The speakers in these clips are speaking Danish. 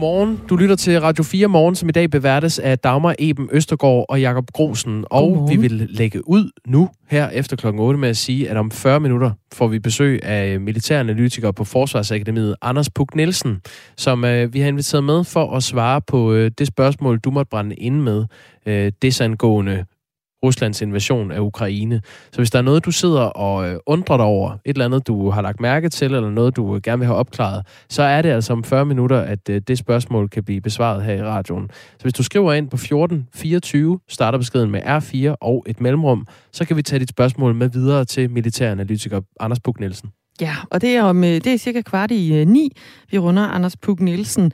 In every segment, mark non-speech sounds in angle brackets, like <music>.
Godmorgen. Du lytter til Radio 4 Morgen, som i dag beværtes af Dagmar Eben Østergaard og Jakob Grosen. Og Godmorgen. vi vil lægge ud nu, her efter klokken 8, med at sige, at om 40 minutter får vi besøg af militæranalytiker på Forsvarsakademiet, Anders Puk Nielsen, som øh, vi har inviteret med for at svare på øh, det spørgsmål, du måtte brænde ind med, øh, desangående Ruslands invasion af Ukraine. Så hvis der er noget, du sidder og øh, undrer dig over, et eller andet, du har lagt mærke til, eller noget, du øh, gerne vil have opklaret, så er det altså om 40 minutter, at øh, det spørgsmål kan blive besvaret her i radioen. Så hvis du skriver ind på 1424, starter beskeden med R4 og et mellemrum, så kan vi tage dit spørgsmål med videre til militæranalytiker Anders Puk Nielsen. Ja, og det er om det er cirka kvart i ni. Vi runder Anders Puk Nielsen.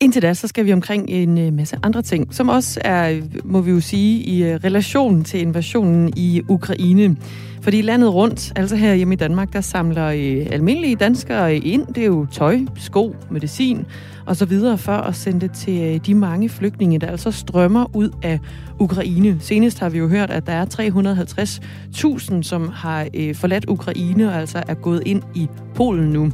Indtil da, så skal vi omkring en øh, masse andre ting, som også er, må vi jo sige, i øh, relation til invasionen i Ukraine. Fordi landet rundt, altså her hjemme i Danmark, der samler øh, almindelige danskere ind. Det er jo tøj, sko, medicin og så videre for at sende det til de mange flygtninge, der altså strømmer ud af Ukraine. Senest har vi jo hørt, at der er 350.000, som har forladt Ukraine og altså er gået ind i Polen nu.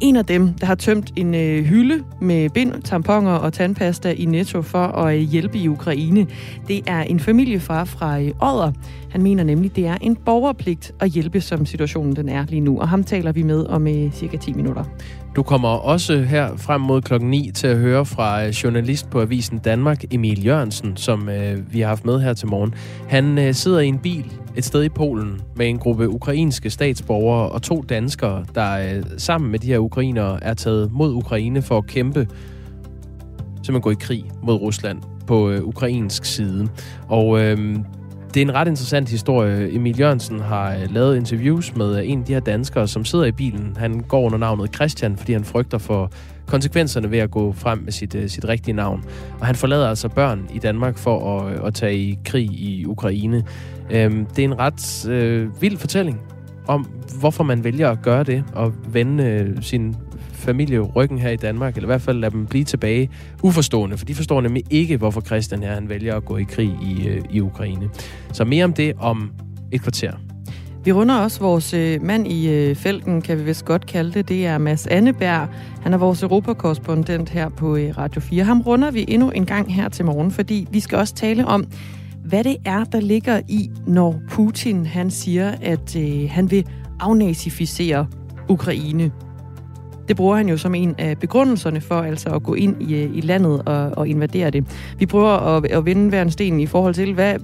En af dem, der har tømt en øh, hylde med bind, tamponer og tandpasta i Netto for at øh, hjælpe i Ukraine, det er en familiefar fra øh, Odder. Han mener nemlig, det er en borgerpligt at hjælpe, som situationen den er lige nu. Og ham taler vi med om øh, cirka 10 minutter. Du kommer også her frem mod klokken 9 til at høre fra øh, journalist på Avisen Danmark, Emil Jørgensen, som øh, vi har haft med her til morgen. Han øh, sidder i en bil et sted i Polen med en gruppe ukrainske statsborgere og to danskere, der øh, sammen med de her ukrainere er taget mod Ukraine for at kæmpe, simpelthen gå i krig mod Rusland på øh, ukrainsk side. Og øh, det er en ret interessant historie. Emil Jørgensen har øh, lavet interviews med øh, en af de her danskere, som sidder i bilen. Han går under navnet Christian, fordi han frygter for konsekvenserne ved at gå frem med sit, øh, sit rigtige navn. Og han forlader altså børn i Danmark for at, at tage i krig i Ukraine. Øhm, det er en ret øh, vild fortælling om, hvorfor man vælger at gøre det, og vende øh, sin familie ryggen her i Danmark, eller i hvert fald lade dem blive tilbage uforstående, for de forstår nemlig ikke, hvorfor Christian her han vælger at gå i krig i, øh, i Ukraine. Så mere om det om et kvarter. Vi runder også vores øh, mand i øh, felten, kan vi vist godt kalde det. Det er Mads Anneberg. Han er vores europakorrespondent her på øh, Radio 4. Ham runder vi endnu en gang her til morgen, fordi vi skal også tale om, hvad det er, der ligger i, når Putin han siger, at øh, han vil afnazificere Ukraine. Det bruger han jo som en af begrundelserne for altså at gå ind i, øh, i landet og, og invadere det. Vi prøver at, at vende hver en sten i forhold til, hvad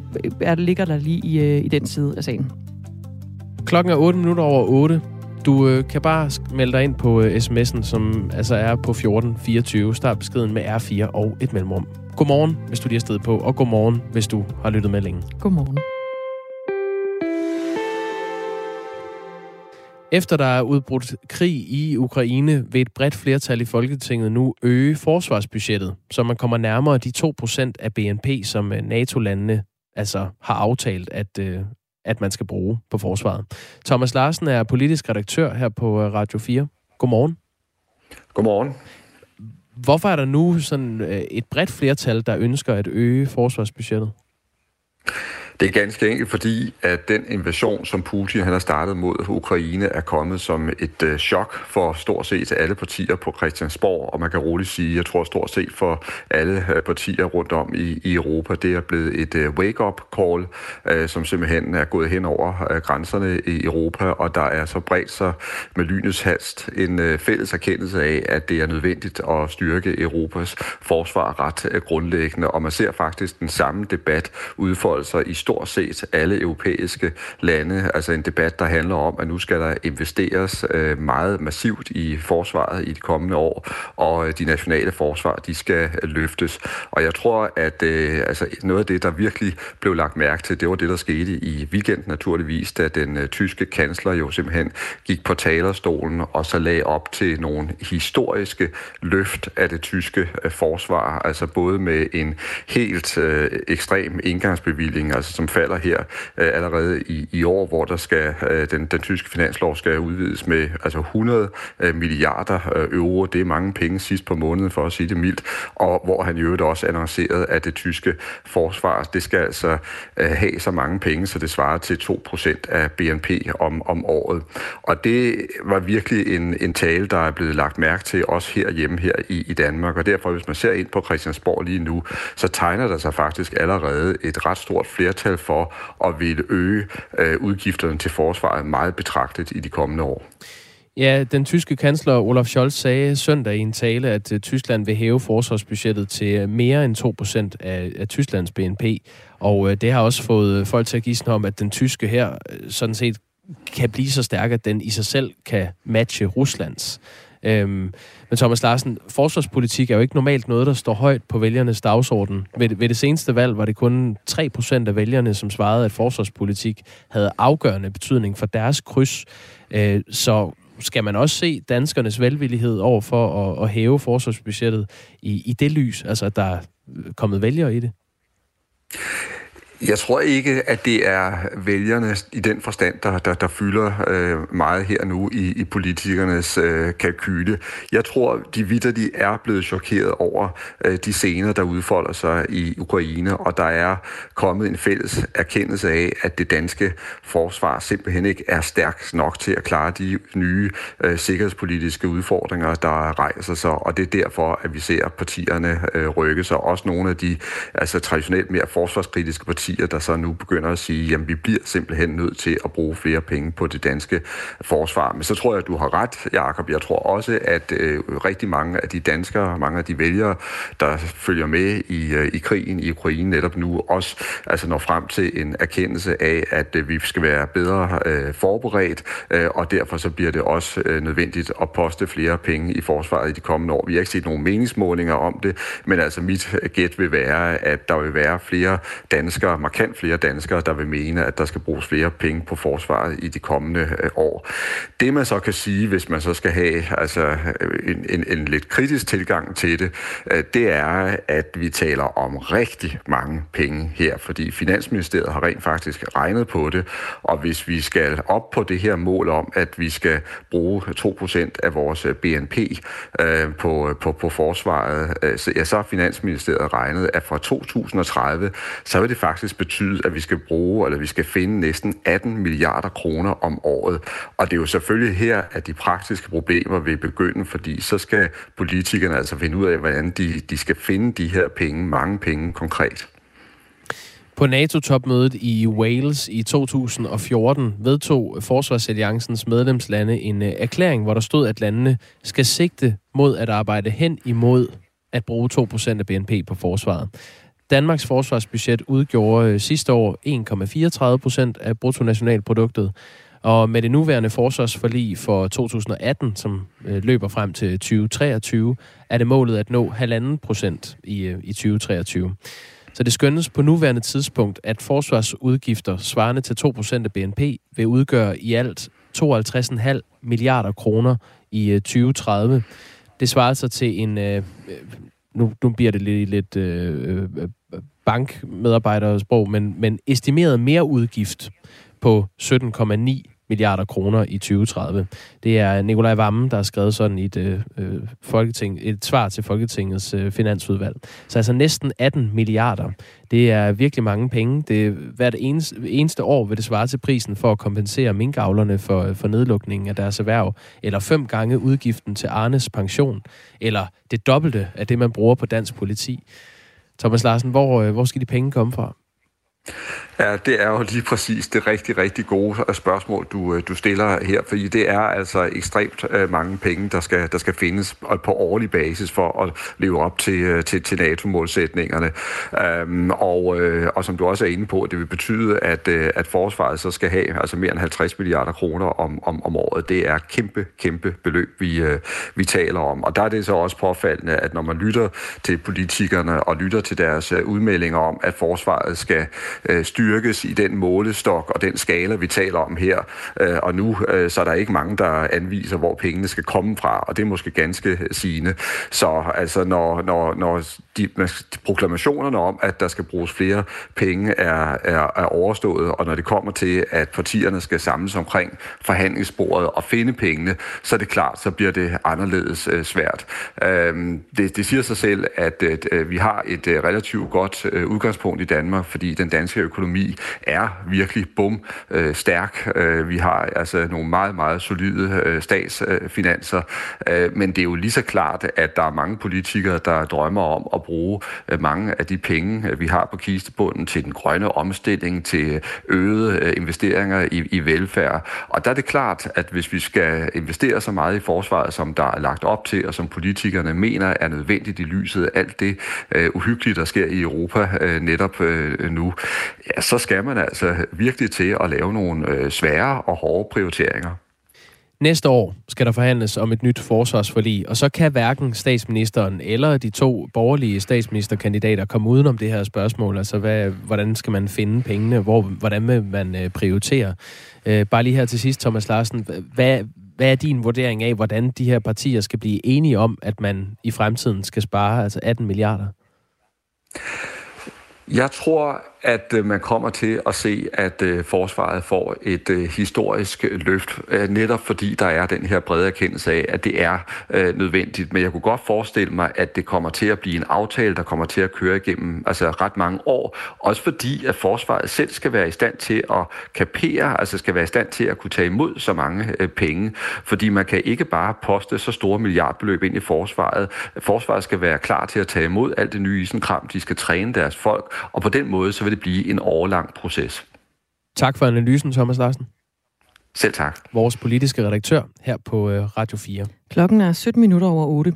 er det ligger der lige i, øh, i den side af sagen. Klokken er 8 minutter over 8. Du øh, kan bare melde dig ind på øh, sms'en, som altså er på 1424. Start beskeden med R4 og et mellemrum. Godmorgen, hvis du lige er stedet på, og godmorgen, hvis du har lyttet med længe. Godmorgen. Efter der er udbrudt krig i Ukraine, vil et bredt flertal i Folketinget nu øge forsvarsbudgettet, så man kommer nærmere de 2% af BNP, som øh, NATO-landene altså har aftalt, at, øh, at man skal bruge på forsvaret. Thomas Larsen er politisk redaktør her på øh, Radio 4. Godmorgen. Godmorgen. Hvorfor er der nu sådan et bredt flertal, der ønsker at øge forsvarsbudgettet? Det er ganske enkelt fordi, at den invasion, som Putin han har startet mod Ukraine, er kommet som et øh, chok for stort set alle partier på Christiansborg, og man kan roligt sige, jeg tror stort set for alle øh, partier rundt om i, i Europa, det er blevet et øh, wake-up call, øh, som simpelthen er gået hen over øh, grænserne i Europa, og der er så bredt sig med lynets hast en øh, fælles erkendelse af, at det er nødvendigt at styrke Europas forsvar ret øh, grundlæggende, og man ser faktisk den samme debat udfolde sig i stort set alle europæiske lande. Altså en debat, der handler om, at nu skal der investeres øh, meget massivt i forsvaret i de kommende år, og øh, de nationale forsvar, de skal løftes. Og jeg tror, at øh, altså noget af det, der virkelig blev lagt mærke til, det var det, der skete i weekenden naturligvis, da den øh, tyske kansler jo simpelthen gik på talerstolen og så lagde op til nogle historiske løft af det tyske øh, forsvar, altså både med en helt øh, ekstrem indgangsbevilling, altså som falder her øh, allerede i, i år, hvor der skal øh, den, den tyske finanslov skal udvides med altså 100 øh, milliarder øh, euro. Det er mange penge sidst på måneden, for at sige det mildt. Og hvor han i øvrigt også annoncerede, at det tyske forsvar, det skal altså øh, have så mange penge, så det svarer til 2% af BNP om, om året. Og det var virkelig en, en tale, der er blevet lagt mærke til, også herhjemme her i, i Danmark. Og derfor, hvis man ser ind på Christiansborg lige nu, så tegner der sig faktisk allerede et ret stort flertal for at ville øge øh, udgifterne til forsvaret meget betragtet i de kommende år. Ja, den tyske kansler Olaf Scholz sagde søndag i en tale, at øh, Tyskland vil hæve forsvarsbudgettet til øh, mere end 2% af, af Tysklands BNP. Og øh, det har også fået øh, folk til at gisne om, at den tyske her sådan set kan blive så stærk, at den i sig selv kan matche Ruslands. Øhm, men Thomas Larsen, forsvarspolitik er jo ikke normalt noget, der står højt på vælgernes dagsorden. Ved, ved det seneste valg var det kun 3% af vælgerne, som svarede, at forsvarspolitik havde afgørende betydning for deres kryds. Øh, så skal man også se danskernes velvillighed over for at, at hæve forsvarsbudgettet i, i det lys, altså at der er kommet vælgere i det? Jeg tror ikke, at det er vælgerne i den forstand, der, der, der fylder øh, meget her nu i, i politikernes øh, kalkyle. Jeg tror, de vidder, de er blevet chokeret over øh, de scener, der udfolder sig i Ukraine, og der er kommet en fælles erkendelse af, at det danske forsvar simpelthen ikke er stærkt nok til at klare de nye øh, sikkerhedspolitiske udfordringer, der rejser sig, og det er derfor, at vi ser partierne øh, rykke sig. Også nogle af de altså, traditionelt mere forsvarskritiske partier, partier, der så nu begynder at sige, jamen vi bliver simpelthen nødt til at bruge flere penge på det danske forsvar. Men så tror jeg, at du har ret, Jakob. Jeg tror også, at øh, rigtig mange af de danskere, mange af de vælgere, der følger med i, øh, i krigen i Ukraine netop nu, også altså når frem til en erkendelse af, at øh, vi skal være bedre øh, forberedt, øh, og derfor så bliver det også øh, nødvendigt at poste flere penge i forsvaret i de kommende år. Vi har ikke set nogen meningsmålinger om det, men altså mit gæt vil være, at der vil være flere danskere, markant flere danskere, der vil mene, at der skal bruges flere penge på forsvaret i de kommende øh, år. Det man så kan sige, hvis man så skal have altså, øh, en, en, en lidt kritisk tilgang til det, øh, det er, at vi taler om rigtig mange penge her, fordi Finansministeriet har rent faktisk regnet på det, og hvis vi skal op på det her mål om, at vi skal bruge 2% af vores BNP øh, på, på, på forsvaret, øh, så, ja, så har Finansministeriet regnet, at fra 2030, så vil det faktisk faktisk betyde, at vi skal bruge, eller vi skal finde næsten 18 milliarder kroner om året. Og det er jo selvfølgelig her, at de praktiske problemer vil begynde, fordi så skal politikerne altså finde ud af, hvordan de, de skal finde de her penge, mange penge konkret. På NATO-topmødet i Wales i 2014 vedtog Forsvarsalliancens medlemslande en øh, erklæring, hvor der stod, at landene skal sigte mod at arbejde hen imod at bruge 2% af BNP på forsvaret. Danmarks forsvarsbudget udgjorde øh, sidste år 1,34 procent af bruttonationalproduktet, og med det nuværende forsvarsforlig for 2018, som øh, løber frem til 2023, er det målet at nå 1,5 procent i, øh, i 2023. Så det skønnes på nuværende tidspunkt, at forsvarsudgifter svarende til 2% af BNP vil udgøre i alt 52,5 milliarder kroner i øh, 2030. Det svarer sig til en øh, nu, nu bliver det lidt, lidt øh, bankmedarbejdersprog, men, men estimeret mere udgift på 17,9 milliarder kroner i 2030. Det er Nikolaj Vammen, der har skrevet sådan et, øh, øh, folketing, et svar til Folketingets øh, finansudvalg. Så altså næsten 18 milliarder. Det er virkelig mange penge. Det, hvert eneste, eneste år vil det svare til prisen for at kompensere minkavlerne for, øh, for nedlukningen af deres erhverv, eller fem gange udgiften til Arnes pension, eller det dobbelte af det, man bruger på dansk politi. Thomas Larsen, hvor, øh, hvor skal de penge komme fra? Ja, det er jo lige præcis det rigtig, rigtig gode øh, spørgsmål, du, øh, du stiller her, fordi det er altså ekstremt øh, mange penge, der skal, der skal findes på årlig basis for at leve op til, til, til NATO-målsætningerne. Um, og, og som du også er inde på, det vil betyde, at, at forsvaret så skal have altså mere end 50 milliarder kroner om, om, om året. Det er kæmpe, kæmpe beløb, vi, vi taler om. Og der er det så også påfaldende, at når man lytter til politikerne og lytter til deres udmeldinger om, at forsvaret skal styre styrkes i den målestok og den skala, vi taler om her. Øh, og nu øh, så er der ikke mange, der anviser, hvor pengene skal komme fra, og det er måske ganske sigende. Så altså, når, når, når de, proklamationerne om, at der skal bruges flere penge, er, er, er overstået, og når det kommer til, at partierne skal samles omkring forhandlingsbordet og finde pengene, så er det klart, så bliver det anderledes øh, svært. Øhm, det, det siger sig selv, at øh, vi har et øh, relativt godt øh, udgangspunkt i Danmark, fordi den danske økonomi er virkelig bum øh, stærk. Øh, vi har altså nogle meget, meget solide øh, statsfinanser, øh, men det er jo lige så klart, at der er mange politikere, der drømmer om at bruge øh, mange af de penge, øh, vi har på kistebunden til den grønne omstilling, til øh, øgede investeringer i, i velfærd. Og der er det klart, at hvis vi skal investere så meget i forsvaret, som der er lagt op til, og som politikerne mener er nødvendigt i lyset af alt det øh, uhyggelige, der sker i Europa øh, netop øh, nu, ja, så skal man altså virkelig til at lave nogle øh, svære og hårde prioriteringer. Næste år skal der forhandles om et nyt forsvarsforlig, og så kan hverken statsministeren eller de to borgerlige statsministerkandidater komme udenom det her spørgsmål. Altså, hvad, hvordan skal man finde pengene? Hvor, hvordan vil man øh, prioritere? Øh, bare lige her til sidst, Thomas Larsen. Hvad, hvad er din vurdering af, hvordan de her partier skal blive enige om, at man i fremtiden skal spare altså 18 milliarder? Jeg tror, at øh, man kommer til at se, at øh, forsvaret får et øh, historisk løft, øh, netop fordi der er den her brede erkendelse af, at det er øh, nødvendigt. Men jeg kunne godt forestille mig, at det kommer til at blive en aftale, der kommer til at køre igennem altså ret mange år. Også fordi, at forsvaret selv skal være i stand til at kapere, altså skal være i stand til at kunne tage imod så mange øh, penge. Fordi man kan ikke bare poste så store milliardbeløb ind i forsvaret. Forsvaret skal være klar til at tage imod alt det nye isenkram. De skal træne deres folk, og på den måde så vil det blive en årlang proces. Tak for analysen, Thomas Larsen. Selv tak. Vores politiske redaktør her på øh, Radio 4. Klokken er 17 minutter over 8.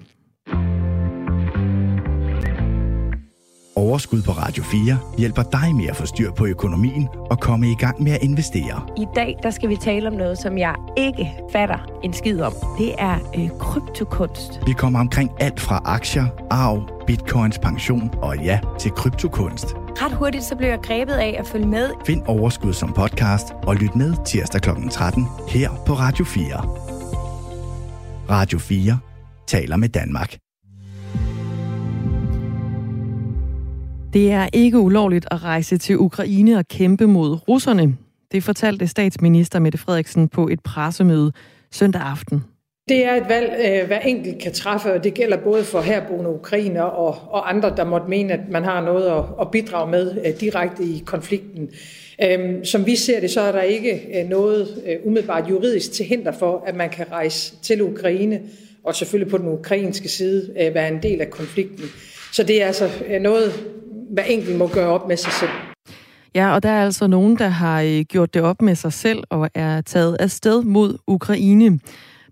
Overskud på Radio 4 hjælper dig med at få styr på økonomien og komme i gang med at investere. I dag der skal vi tale om noget, som jeg ikke fatter en skid om. Det er øh, kryptokunst. Vi kommer omkring alt fra aktier, arv, bitcoins, pension og ja, til kryptokunst. Ret hurtigt så blev jeg grebet af at følge med. Find Overskud som podcast og lyt med tirsdag kl. 13 her på Radio 4. Radio 4 taler med Danmark. Det er ikke ulovligt at rejse til Ukraine og kæmpe mod russerne. Det fortalte statsminister Mette Frederiksen på et pressemøde søndag aften. Det er et valg, øh, hver enkelt kan træffe, og det gælder både for herboende ukrainer og, og andre, der måtte mene, at man har noget at, at bidrage med øh, direkte i konflikten. Øhm, som vi ser det, så er der ikke øh, noget umiddelbart juridisk til hinder for, at man kan rejse til Ukraine, og selvfølgelig på den ukrainske side være en del af konflikten. Så det er altså noget, hver enkelt må gøre op med sig selv. Ja, og der er altså nogen, der har øh, gjort det op med sig selv og er taget afsted mod Ukraine.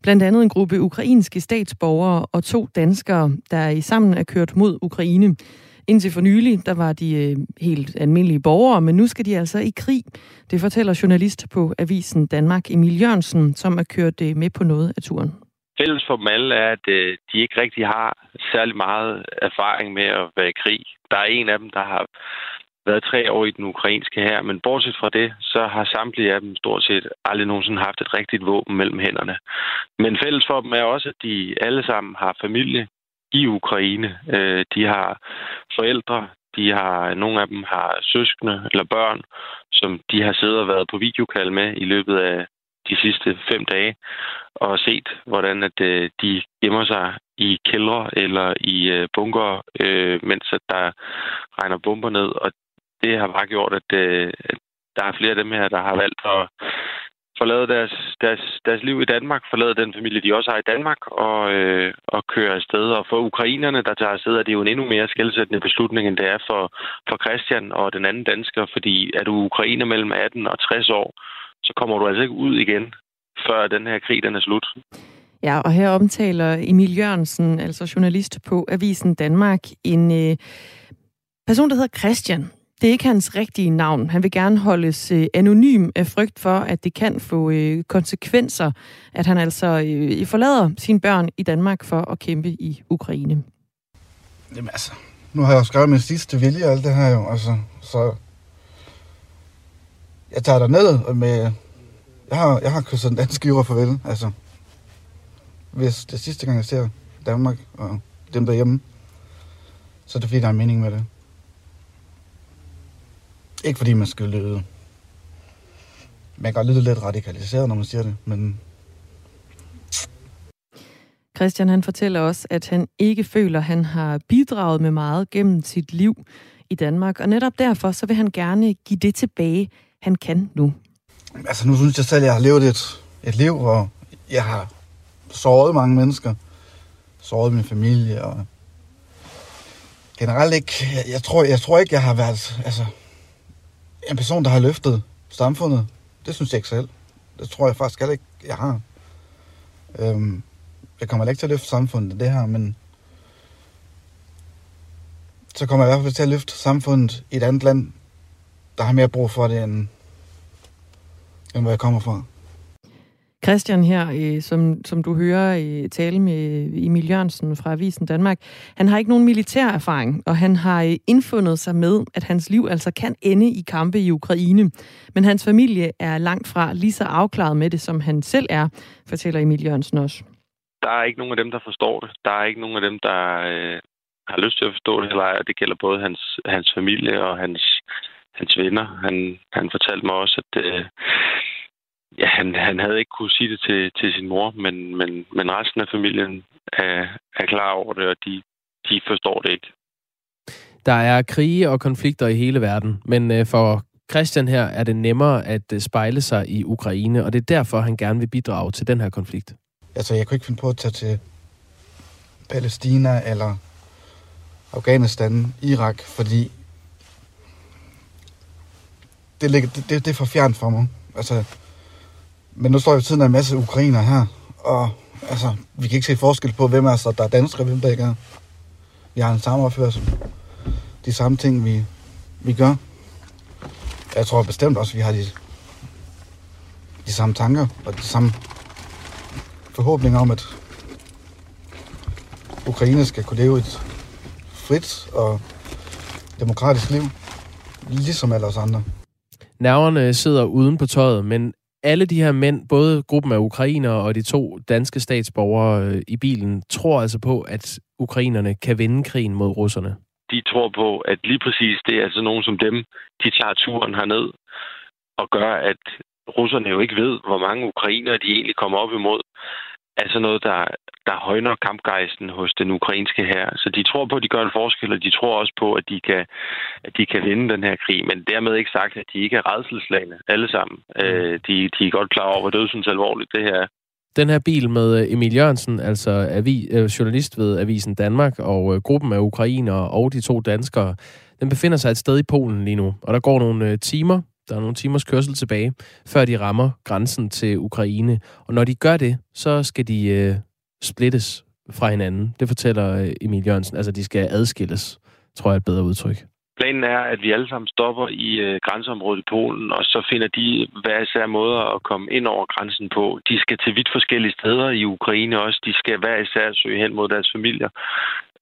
Blandt andet en gruppe ukrainske statsborgere og to danskere, der i sammen er kørt mod Ukraine. Indtil for nylig, der var de øh, helt almindelige borgere, men nu skal de altså i krig. Det fortæller journalist på Avisen Danmark, Emil Jørgensen, som er kørt øh, med på noget af turen. Fælles for dem alle er, at øh, de ikke rigtig har særlig meget erfaring med at være i krig. Der er en af dem, der har været tre år i den ukrainske her, men bortset fra det, så har samtlige af dem stort set aldrig nogensinde haft et rigtigt våben mellem hænderne. Men fælles for dem er også, at de alle sammen har familie i Ukraine. Øh, de har forældre, de har, nogle af dem har søskende eller børn, som de har siddet og været på videokald med i løbet af de sidste fem dage, og set, hvordan at, øh, de gemmer sig i kældre eller i øh, bunker, øh, mens at der regner bomber ned. Og det har bare gjort, at, øh, at der er flere af dem her, der har valgt at forlade deres, deres, deres liv i Danmark, forlade den familie, de også har i Danmark, og, øh, og køre afsted. Og for ukrainerne, der tager afsted, er det jo en endnu mere skældsættende beslutning, end det er for, for Christian og den anden dansker, fordi er du ukrainer mellem 18 og 60 år, så kommer du altså ikke ud igen, før den her krig den er slut. Ja, og her omtaler Emil Jørgensen, altså journalist på Avisen Danmark, en øh, person, der hedder Christian, det er ikke hans rigtige navn. Han vil gerne holdes øh, anonym af frygt for, at det kan få øh, konsekvenser, at han altså øh, forlader sine børn i Danmark for at kæmpe i Ukraine. Jamen altså, nu har jeg jo skrevet min sidste vilje og alt det her jo, altså, så jeg tager der ned med... Jeg har, jeg har kysset en dansk jord farvel, altså. Hvis det er sidste gang, jeg ser Danmark og dem derhjemme, så er det fordi, der er en mening med det. Ikke fordi man skal lyde... Man kan lyde lidt radikaliseret, når man siger det, men Christian han fortæller også, at han ikke føler, at han har bidraget med meget gennem sit liv i Danmark. Og netop derfor, så vil han gerne give det tilbage, han kan nu. Altså nu synes jeg selv, at jeg har levet et, et liv, hvor jeg har såret mange mennesker. Såret min familie og generelt ikke, jeg, jeg, tror, jeg tror ikke, jeg har været altså, en person, der har løftet samfundet. Det synes jeg ikke selv. Det tror jeg faktisk heller ikke, jeg har. Øhm, jeg kommer ikke til at løfte samfundet, det her, men så kommer jeg i hvert fald til at løfte samfundet i et andet land, der har mere brug for det, end, end hvor jeg kommer fra. Christian her, øh, som, som du hører øh, tale med Emil Jørgensen fra Avisen Danmark, han har ikke nogen militær erfaring, og han har øh, indfundet sig med, at hans liv altså kan ende i kampe i Ukraine. Men hans familie er langt fra lige så afklaret med det, som han selv er, fortæller Emil Jørgensen også der er ikke nogen af dem, der forstår det. Der er ikke nogen af dem, der øh, har lyst til at forstå det heller, og det gælder både hans, hans familie og hans, hans venner. Han, han fortalte mig også, at øh, ja, han, han havde ikke kunne sige det til, til sin mor, men, men, men resten af familien er, er klar over det, og de, de forstår det ikke. Der er krige og konflikter i hele verden, men øh, for Christian her er det nemmere at øh, spejle sig i Ukraine, og det er derfor, han gerne vil bidrage til den her konflikt. Altså, jeg kunne ikke finde på at tage til Palæstina eller Afghanistan, Irak, fordi det, ligger, det, det, det er for fjernt for mig. Altså, men nu står jeg ved siden af en masse ukrainer her, og altså, vi kan ikke se forskel på, hvem er så, der er danskere, hvem der ikke er. Vi har en samme opførsel. De samme ting, vi, vi gør. Jeg tror bestemt også, at vi har de, de samme tanker og de samme forhåbninger om, at Ukraine skal kunne leve et frit og demokratisk liv, ligesom alle os andre. Nerverne sidder uden på tøjet, men alle de her mænd, både gruppen af ukrainere og de to danske statsborgere øh, i bilen, tror altså på, at ukrainerne kan vinde krigen mod russerne. De tror på, at lige præcis det er altså nogen som dem, de tager turen herned og gør, at russerne jo ikke ved, hvor mange ukrainere de egentlig kommer op imod er sådan noget, der, der højner kampgejsten hos den ukrainske her. Så de tror på, at de gør en forskel, og de tror også på, at de kan, at de kan vinde den her krig. Men dermed ikke sagt, at de ikke er redselslagende alle sammen. Mm. Øh, de, de er godt klar over, hvor dødsens alvorligt det her er. Den her bil med øh, Emil Jørgensen, altså avi, øh, journalist ved Avisen Danmark, og øh, gruppen af ukrainere og de to danskere, den befinder sig et sted i Polen lige nu. Og der går nogle timer, der er nogle timers kørsel tilbage, før de rammer grænsen til Ukraine. Og når de gør det, så skal de øh, splittes fra hinanden. Det fortæller øh, Emil Jørgensen. Altså, de skal adskilles, tror jeg er et bedre udtryk. Planen er, at vi alle sammen stopper i øh, grænseområdet i Polen, og så finder de hver især måder at komme ind over grænsen på. De skal til vidt forskellige steder i Ukraine også. De skal hver især søge hen mod deres familier.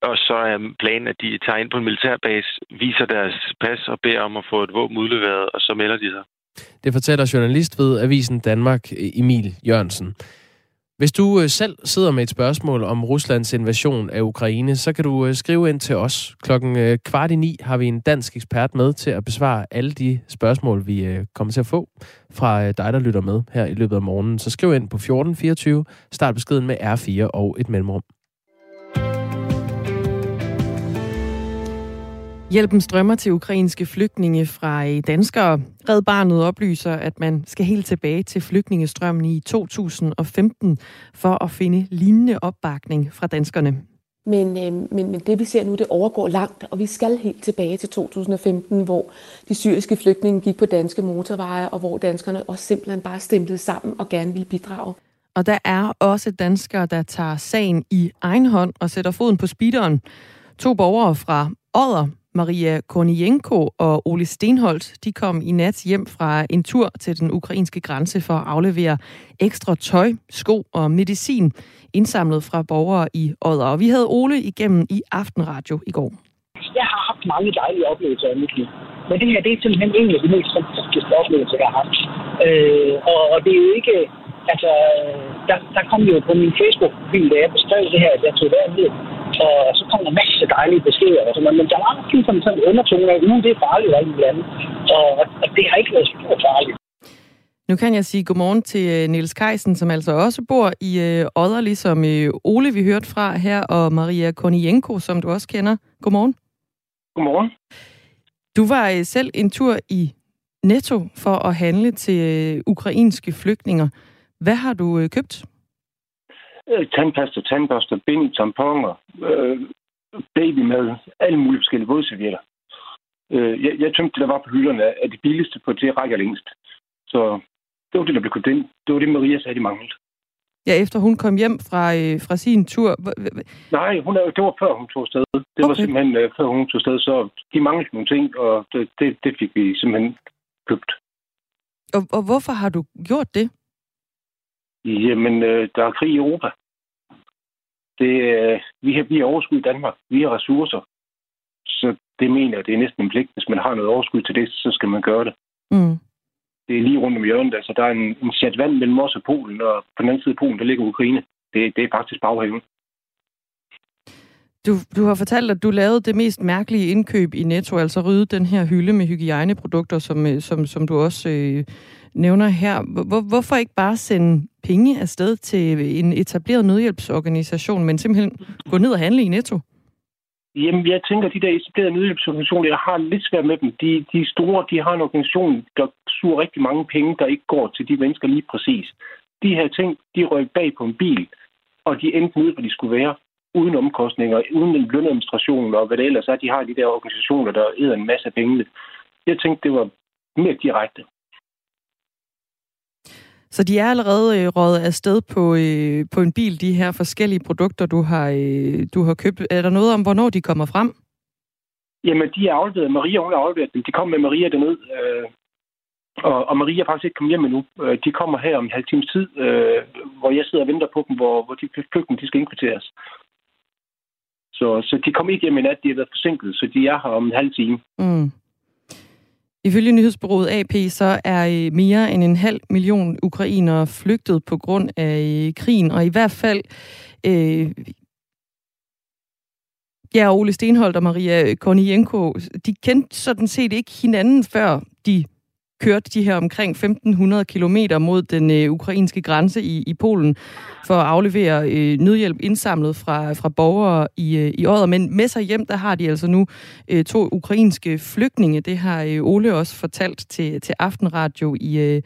Og så er planen, at de tager ind på en militærbase, viser deres pas og beder om at få et våben udleveret, og så melder de sig. Det fortæller journalist ved Avisen Danmark, Emil Jørgensen. Hvis du øh, selv sidder med et spørgsmål om Ruslands invasion af Ukraine, så kan du øh, skrive ind til os. Klokken øh, kvart i ni har vi en dansk ekspert med til at besvare alle de spørgsmål, vi øh, kommer til at få fra dig, der lytter med her i løbet af morgenen. Så skriv ind på 1424, start beskeden med R4 og et mellemrum. Hjælpen strømmer til ukrainske flygtninge fra øh, danskere. Red Barnet oplyser, at man skal helt tilbage til flygtningestrømmen i 2015 for at finde lignende opbakning fra danskerne. Men, øh, men, men det vi ser nu, det overgår langt, og vi skal helt tilbage til 2015, hvor de syriske flygtninge gik på danske motorveje, og hvor danskerne også simpelthen bare stemte sammen og gerne ville bidrage. Og der er også danskere, der tager sagen i egen hånd og sætter foden på speederen. To borgere fra Odder Maria Kornienko og Ole Stenholdt, de kom i nat hjem fra en tur til den ukrainske grænse for at aflevere ekstra tøj, sko og medicin indsamlet fra borgere i Odder. Og vi havde Ole igennem i Aftenradio i går. Jeg har haft haft mange dejlige oplevelser i mit liv. Men det her, det er simpelthen en af de mest fantastiske oplevelser, jeg har haft. Øh, og, og det er jo ikke... Altså, der, der kom jo på min Facebook-profil, da jeg beskrev det her, at jeg tog vejret ned. Og så kom der masser af dejlige beskeder og sådan noget. Men der var også sådan sådan en undertone af, at det er farligt og alt andet. Og, og det har ikke været super farligt. Nu kan jeg sige godmorgen til øh, Niels Keisen, som altså også bor i øh, Odder, ligesom øh, Ole, vi hørte fra her, og Maria Kornienko, som du også kender. Godmorgen. Godmorgen. Du var øh, selv en tur i Netto for at handle til øh, ukrainske flygtninger. Hvad har du øh, købt? Øh, tandpasta, tandbørster, bind, tamponer, øh, babymad, alle mulige forskellige vådservietter. Øh, jeg, jeg tømte, der var på hylderne af det billigste på det rækker længst. Så det var det, der blev købt ind. Det var det, Maria sagde, de manglede. Ja, efter hun kom hjem fra, øh, fra sin tur. Nej, hun, det var før hun tog afsted. Det okay. var simpelthen øh, før hun tog afsted, så de manglede nogle ting, og det, det, det fik vi simpelthen købt. Og, og hvorfor har du gjort det? Jamen, øh, der er krig i Europa. Det, øh, vi, har, vi har overskud i Danmark. Vi har ressourcer. Så det mener jeg, det er næsten en pligt. Hvis man har noget overskud til det, så skal man gøre det. Mm det er lige rundt om hjørnet. Altså, der er en, en chat vand mellem os og Polen, og på den anden side af Polen, der ligger Ukraine. Det, det er faktisk baghaven. Du, du har fortalt, at du lavede det mest mærkelige indkøb i Netto, altså rydde den her hylde med hygiejneprodukter, som, øh, som, som du også øh, nævner her. Hvor, hvorfor ikke bare sende penge afsted til øh, en etableret nødhjælpsorganisation, men simpelthen gå ned og handle i Netto? Jamen, jeg tænker, at de der etablerede nødhjælpsorganisationer, jeg har lidt svært med dem. De, de store, de har en organisation, der suger rigtig mange penge, der ikke går til de mennesker lige præcis. De her ting, de røg bag på en bil, og de endte nede, hvor de skulle være, uden omkostninger, uden en lønadministration, og hvad det ellers er, de har de der organisationer, der æder en masse penge. Jeg tænkte, det var mere direkte. Så de er allerede øh, røget afsted på, øh, på en bil, de her forskellige produkter, du har, øh, du har købt. Er der noget om, hvornår de kommer frem? Jamen, de er afleveret. Maria, hun har afleveret dem. De kom med Maria derned, øh, og, og Maria er faktisk ikke kommet hjem endnu. Øh, de kommer her om en halv times tid, øh, hvor jeg sidder og venter på dem, hvor, hvor de flygtninge de skal indkvarteres. Så, så de kom ikke hjem i nat, de har været forsinket, så de er her om en halv time. Mm. Ifølge nyhedsbureauet AP, så er øh, mere end en halv million ukrainere flygtet på grund af øh, krigen, og i hvert fald øh, Ja, Ole Stenholdt og Maria Kornienko, de kendte sådan set ikke hinanden, før de kørte de her omkring 1500 kilometer mod den øh, ukrainske grænse i, i Polen for at aflevere øh, nødhjælp indsamlet fra, fra borgere i, øh, i året. Men med sig hjem, der har de altså nu øh, to ukrainske flygtninge. Det har øh, Ole også fortalt til, til Aftenradio i, øh,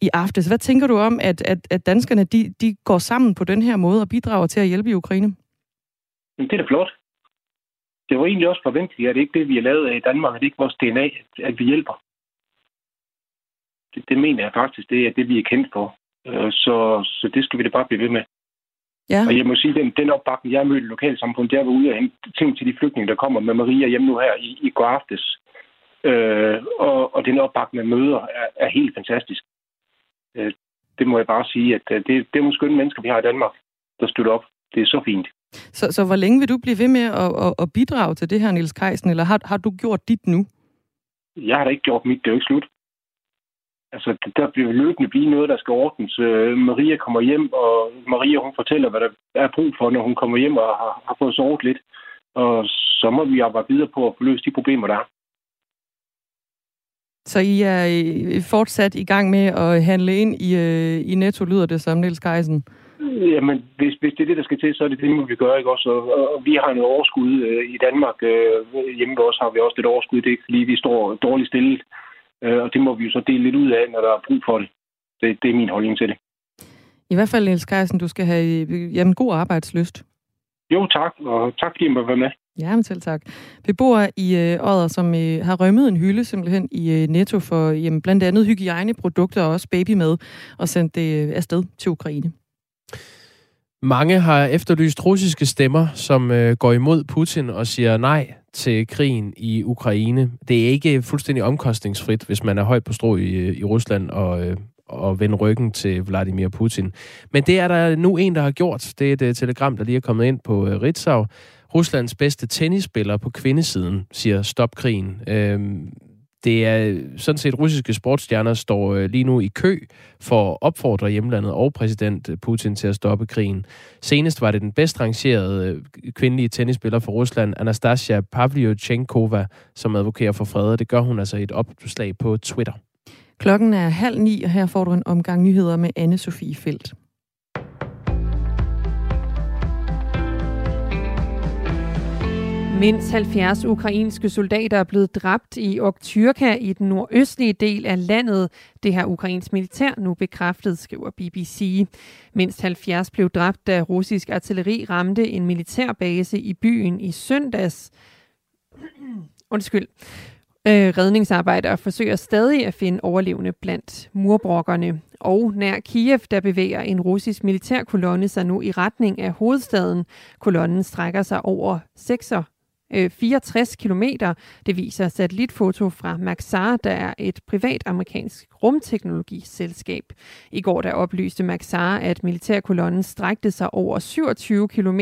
i aftes. Hvad tænker du om, at, at, at danskerne de, de går sammen på den her måde og bidrager til at hjælpe i Ukraine? Det er da flot. Det var egentlig også forventeligt, at det ikke det, vi har lavet af i Danmark, at det ikke vores DNA, at vi hjælper det, det mener jeg faktisk, det er det, vi er kendt for. Øh, så, så det skal vi da bare blive ved med. Ja. Og jeg må sige, den, den opbakning, jeg har mødt i lokalsamfundet, der var ude og hente ting til de flygtninge, der kommer med Maria hjem nu her i, i går aftes. Øh, og, og den opbakning med møder er, er helt fantastisk. Øh, det må jeg bare sige, at øh, det, det er nogle skønne mennesker, vi har i Danmark, der støtter op. Det er så fint. Så, så hvor længe vil du blive ved med at, at, at bidrage til det her, Niels Keisen, eller har, har du gjort dit nu? Jeg har da ikke gjort mit, det er jo ikke slut altså, der bliver løbende blive noget, der skal ordnes. Øh, Maria kommer hjem, og Maria hun fortæller, hvad der er brug for, når hun kommer hjem og har, har fået sovet lidt. Og så må vi arbejde videre på at få løst de problemer, der er. Så I er fortsat i gang med at handle ind i, øh, i Netto, lyder det som, Niels Geisen? Jamen, hvis, hvis det er det, der skal til, så er det det, må vi gøre, ikke også? Og, og vi har noget overskud øh, i Danmark. Øh, hjemme ved os har vi også lidt overskud. Det er ikke, fordi vi står dårligt stillet. Øh, og det må vi jo så dele lidt ud af, når der er brug for det. Det, det er min holdning til det. I hvert fald, Niels Geisen, du skal have jamen, god arbejdsløst. Jo, tak, og tak fordi I måtte være med. Ja, men selv tak. Beboere i øh, Odder, som øh, har rømmet en hylde simpelthen i øh, Netto for jamen, blandt andet hygiejneprodukter og også babymad, og sendt det øh, afsted til Ukraine. Mange har efterlyst russiske stemmer, som øh, går imod Putin og siger nej til krigen i Ukraine. Det er ikke fuldstændig omkostningsfrit, hvis man er højt på strå i, øh, i Rusland og, øh, og vende ryggen til Vladimir Putin. Men det er der nu en, der har gjort. Det er et øh, telegram, der lige er kommet ind på uh, Ritzau. Ruslands bedste tennisspiller på kvindesiden siger stop krigen. Øhm, det er sådan set russiske sportsstjerner står øh, lige nu i kø for at opfordre hjemlandet og præsident øh, Putin til at stoppe krigen. Senest var det den bedst rangerede øh, kvindelige tennisspiller for Rusland, Anastasia Pavlyuchenkova, som advokerer for fred. Det gør hun altså i et opslag på Twitter. Klokken er halv ni, og her får du en omgang nyheder med anne Sofie Felt. Mindst 70 ukrainske soldater er blevet dræbt i Oktyrka i den nordøstlige del af landet. Det har ukrainsk militær nu bekræftet, skriver BBC. Mindst 70 blev dræbt, da russisk artilleri ramte en militærbase i byen i søndags. Undskyld. Øh, redningsarbejdere forsøger stadig at finde overlevende blandt murbrokkerne. Og nær Kiev, der bevæger en russisk militærkolonne sig nu i retning af hovedstaden. Kolonnen strækker sig over 6 Øh, 64 km. Det viser satellitfoto fra Maxar, der er et privat amerikansk rumteknologiselskab. I går der oplyste Maxar, at militærkolonnen strækte sig over 27 km,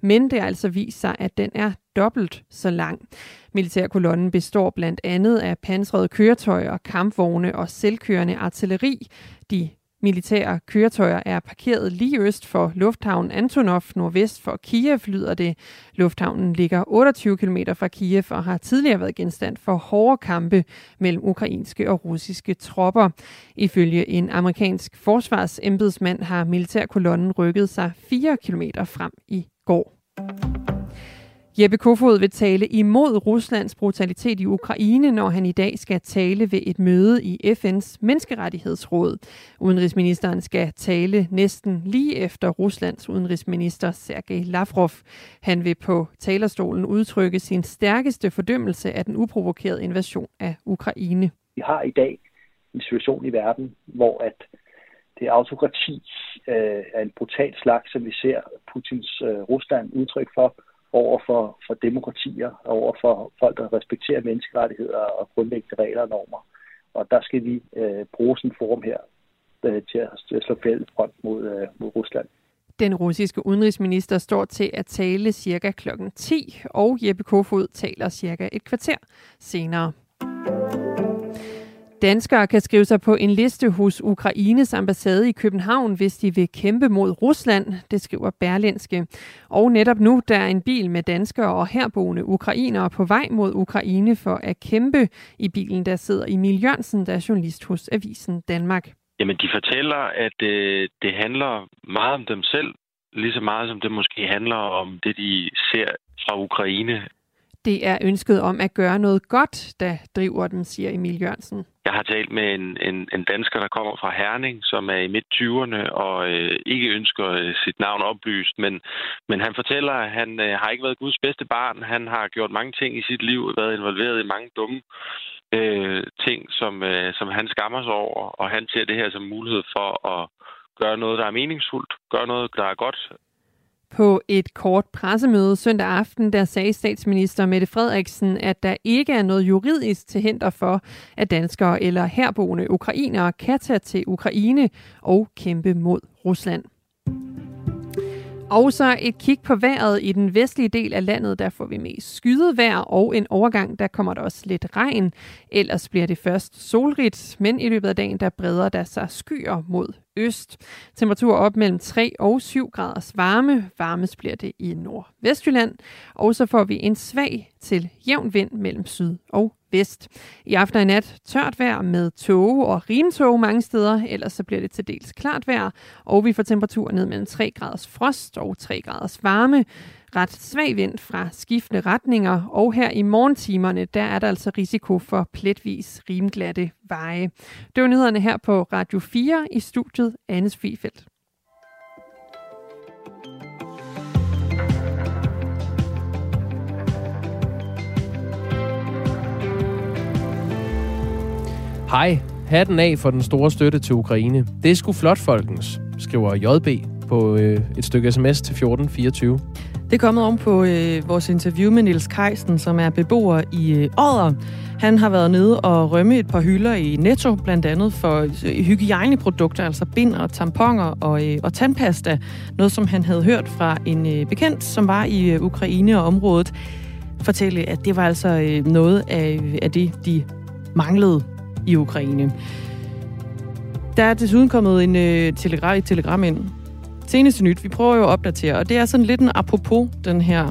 men det altså viser sig, at den er dobbelt så lang. Militærkolonnen består blandt andet af pansrede køretøjer, kampvogne og selvkørende artilleri. De militære køretøjer er parkeret lige øst for lufthavnen Antonov, nordvest for Kiev, lyder det. Lufthavnen ligger 28 km fra Kiev og har tidligere været genstand for hårde kampe mellem ukrainske og russiske tropper. Ifølge en amerikansk forsvarsembedsmand har militærkolonnen rykket sig 4 km frem i går. Jeppe Kofod vil tale imod Ruslands brutalitet i Ukraine, når han i dag skal tale ved et møde i FN's menneskerettighedsråd. Udenrigsministeren skal tale næsten lige efter Ruslands udenrigsminister Sergej Lavrov. Han vil på talerstolen udtrykke sin stærkeste fordømmelse af den uprovokerede invasion af Ukraine. Vi har i dag en situation i verden, hvor at det autokrati øh, er en brutal slags, som vi ser Putins øh, Rusland udtryk for, over for, for demokratier, over for folk, der respekterer menneskerettigheder og grundlæggende regler og normer. Og der skal vi øh, bruge sådan en forum her øh, til at slå fælles front mod, øh, mod Rusland. Den russiske udenrigsminister står til at tale cirka klokken 10, og Jeppe Kofod taler cirka et kvarter senere. Danskere kan skrive sig på en liste hos Ukraines ambassade i København, hvis de vil kæmpe mod Rusland, det skriver Berlinske. Og netop nu der er en bil med danskere og herboende ukrainere på vej mod Ukraine for at kæmpe. I bilen der sidder Emil Jørgensen, der er journalist hos Avisen Danmark. Jamen, de fortæller, at øh, det handler meget om dem selv, lige så meget som det måske handler om det, de ser fra Ukraine. Det er ønsket om at gøre noget godt, der driver dem, siger Emil Jørgensen. Jeg har talt med en, en, en dansker, der kommer fra Herning, som er i midt-20'erne og øh, ikke ønsker øh, sit navn oplyst. Men, men han fortæller, at han øh, har ikke været Guds bedste barn. Han har gjort mange ting i sit liv, været involveret i mange dumme øh, ting, som, øh, som han skammer sig over. Og han ser det her som mulighed for at gøre noget, der er meningsfuldt, gøre noget, der er godt på et kort pressemøde søndag aften, der sagde statsminister Mette Frederiksen, at der ikke er noget juridisk til hinder for, at danskere eller herboende ukrainere kan tage til Ukraine og kæmpe mod Rusland. Og så et kig på vejret i den vestlige del af landet, der får vi mest skyet vejr og en overgang, der kommer der også lidt regn. Ellers bliver det først solrigt, men i løbet af dagen, der breder der sig skyer mod øst. Temperatur op mellem 3 og 7 graders varme. Varmest bliver det i nordvestjylland. Og så får vi en svag til jævn vind mellem syd og vest. I aften og i nat tørt vejr med tåge og rimtåge mange steder, ellers så bliver det til dels klart vejr, og vi får temperaturer ned mellem 3 graders frost og 3 graders varme. Ret svag vind fra skiftende retninger, og her i morgentimerne, der er der altså risiko for pletvis rimglatte veje. Det var nyhederne her på Radio 4 i studiet Anne Svifeldt. Hej, hatten af for den store støtte til Ukraine. Det er sgu flot, folkens, skriver JB på øh, et stykke sms til 1424. Det er kommet om på øh, vores interview med Nils Keisen, som er beboer i øh, Odder. Han har været nede og rømme et par hylder i Netto, blandt andet for øh, hygiejneprodukter, altså bind og tamponer og, øh, og tandpasta. Noget, som han havde hørt fra en øh, bekendt, som var i øh, Ukraine og området, fortælle, at det var altså øh, noget af, af det, de manglede i Ukraine. Der er desuden kommet en øh, telegram, et telegram ind. Seneste nyt, vi prøver jo at opdatere, og det er sådan lidt en apropos den her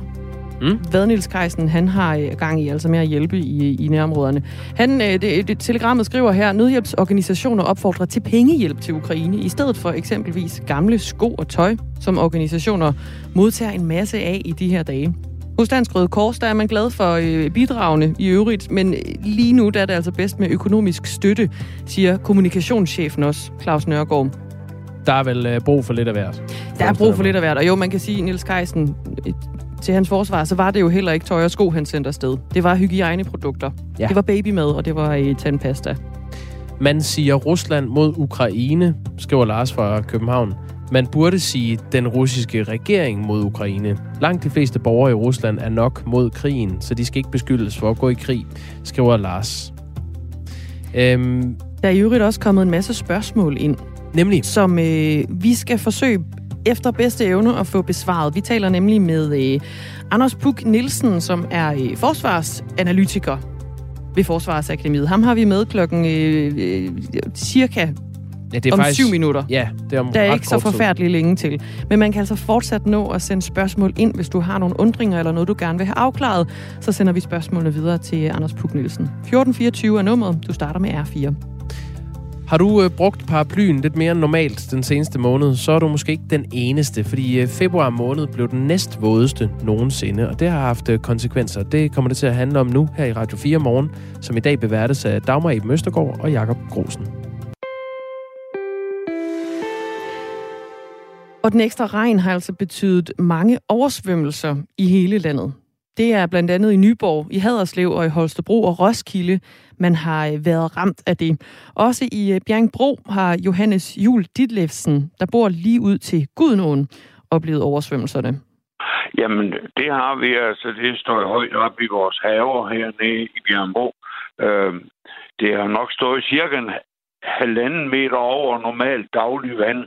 Mm. Hvad Niels Keisen, han har øh, gang i, altså med at hjælpe i, i nærområderne. Han, øh, det, det, telegrammet skriver her, nødhjælpsorganisationer opfordrer til pengehjælp til Ukraine, i stedet for eksempelvis gamle sko og tøj, som organisationer modtager en masse af i de her dage. Hos Dansk Røde Kors, der er man glad for øh, bidragene i øvrigt, men lige nu der er det altså bedst med økonomisk støtte, siger kommunikationschefen også, Claus Nørgaard. Der er vel øh, brug for lidt af hvert. Der er brug for lidt af hvert, og jo, man kan sige, Nils Keisen, til hans forsvar, så var det jo heller ikke tøj og sko, han sendte afsted. Det var hygiejneprodukter. Ja. Det var babymad, og det var i tandpasta. Man siger Rusland mod Ukraine, skriver Lars fra København. Man burde sige den russiske regering mod Ukraine. Langt de fleste borgere i Rusland er nok mod krigen, så de skal ikke beskyldes for at gå i krig, skriver Lars. Øhm, der er i øvrigt også kommet en masse spørgsmål ind. Nemlig? Som øh, vi skal forsøge efter bedste evne at få besvaret. Vi taler nemlig med øh, Anders Puk Nielsen, som er øh, forsvarsanalytiker ved Forsvarsakademiet. Ham har vi med klokken øh, øh, cirka Ja, det er om faktisk, syv minutter. Ja, det er om Der er ikke så forfærdeligt længe til. Men man kan altså fortsat nå at sende spørgsmål ind, hvis du har nogle undringer eller noget, du gerne vil have afklaret. Så sender vi spørgsmålene videre til Anders Puk Nielsen. 1424 er nummeret. Du starter med R4. Har du øh, brugt paraplyen lidt mere end normalt den seneste måned, så er du måske ikke den eneste, fordi øh, februar måned blev den næst vådeste nogensinde, og det har haft øh, konsekvenser. Det kommer det til at handle om nu her i Radio 4 morgen, som i dag beværtes af Dagmar Eben Østergaard og Jakob Grosen. Og den ekstra regn har altså betydet mange oversvømmelser i hele landet. Det er blandt andet i Nyborg, i Haderslev og i Holstebro og Roskilde, man har øh, været ramt af det. Også i øh, Bjergbro har Johannes Jul Ditlevsen, der bor lige ud til Gudnåen, oplevet oversvømmelserne. Jamen, det har vi altså. Det står højt op i vores haver hernede i Bjergbro. Øh, det har nok stået cirka en halvanden meter over normalt daglig vand.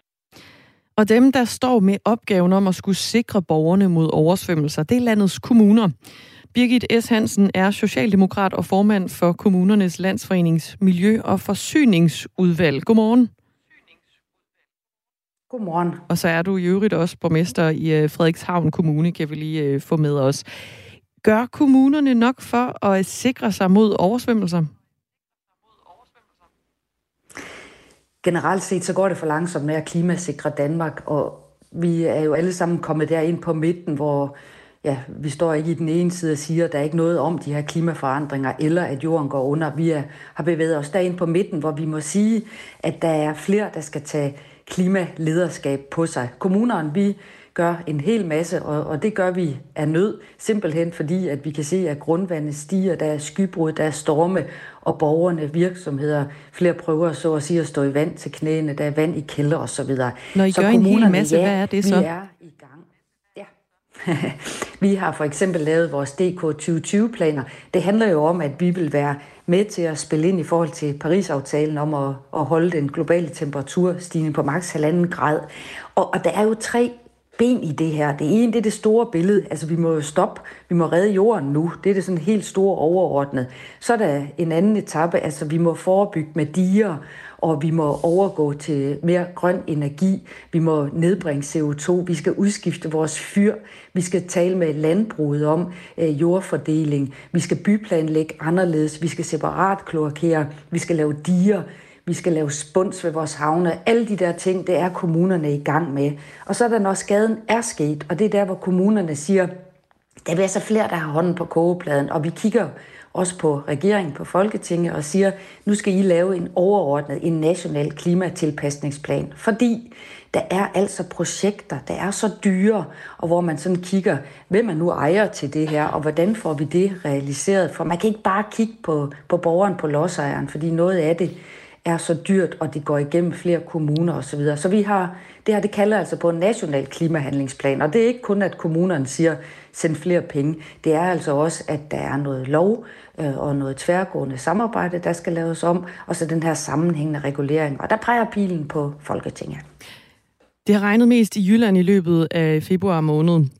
Og dem, der står med opgaven om at skulle sikre borgerne mod oversvømmelser, det er landets kommuner. Birgit S. Hansen er socialdemokrat og formand for Kommunernes Landsforenings Miljø- og Forsyningsudvalg. Godmorgen. Godmorgen. Og så er du i øvrigt også borgmester i øh, Frederikshavn Kommune, kan vi lige øh, få med os. Gør kommunerne nok for at sikre sig mod oversvømmelser? Generelt set så går det for langsomt med at klimasikre Danmark, og vi er jo alle sammen kommet derind på midten, hvor ja, vi står ikke i den ene side og siger, at der er ikke noget om de her klimaforandringer, eller at jorden går under. Vi er, har bevæget os derind på midten, hvor vi må sige, at der er flere, der skal tage klimalederskab på sig. Kommunerne, vi gør en hel masse, og, og det gør vi af nød, simpelthen fordi, at vi kan se, at grundvandet stiger, der er skybrud, der er storme, og borgerne, virksomheder, flere prøver så at sige at stå i vand til knæene, der er vand i kælder osv. Når I så gør en hel masse, ja, hvad er det så? Vi er i gang. Ja. <laughs> vi har for eksempel lavet vores DK 2020-planer. Det handler jo om, at vi vil være med til at spille ind i forhold til Paris-aftalen om at, at holde den globale temperaturstigning på maks 1,5 grad. Og, og der er jo tre ben i det her. Det ene, det er det store billede. Altså, vi må jo stoppe. Vi må redde jorden nu. Det er det sådan helt store overordnet. Så er der en anden etape. Altså, vi må forebygge med diger, og vi må overgå til mere grøn energi. Vi må nedbringe CO2. Vi skal udskifte vores fyr. Vi skal tale med landbruget om øh, jordfordeling. Vi skal byplanlægge anderledes. Vi skal separat kloakere. Vi skal lave diger vi skal lave spunds ved vores havne. Alle de der ting, det er kommunerne i gang med. Og så er der, når skaden er sket, og det er der, hvor kommunerne siger, der vil altså flere, der har hånden på kogepladen, og vi kigger også på regeringen, på Folketinget, og siger, nu skal I lave en overordnet, en national klimatilpasningsplan. Fordi der er altså projekter, der er så dyre, og hvor man sådan kigger, hvem er nu ejer til det her, og hvordan får vi det realiseret? For man kan ikke bare kigge på, på borgeren, på lodsejeren, fordi noget af det er så dyrt, og det går igennem flere kommuner osv. Så vi har, det her det kalder altså på en national klimahandlingsplan, og det er ikke kun, at kommunerne siger, send flere penge. Det er altså også, at der er noget lov øh, og noget tværgående samarbejde, der skal laves om, og så den her sammenhængende regulering. Og der peger pilen på Folketinget. Det har regnet mest i Jylland i løbet af februar måned.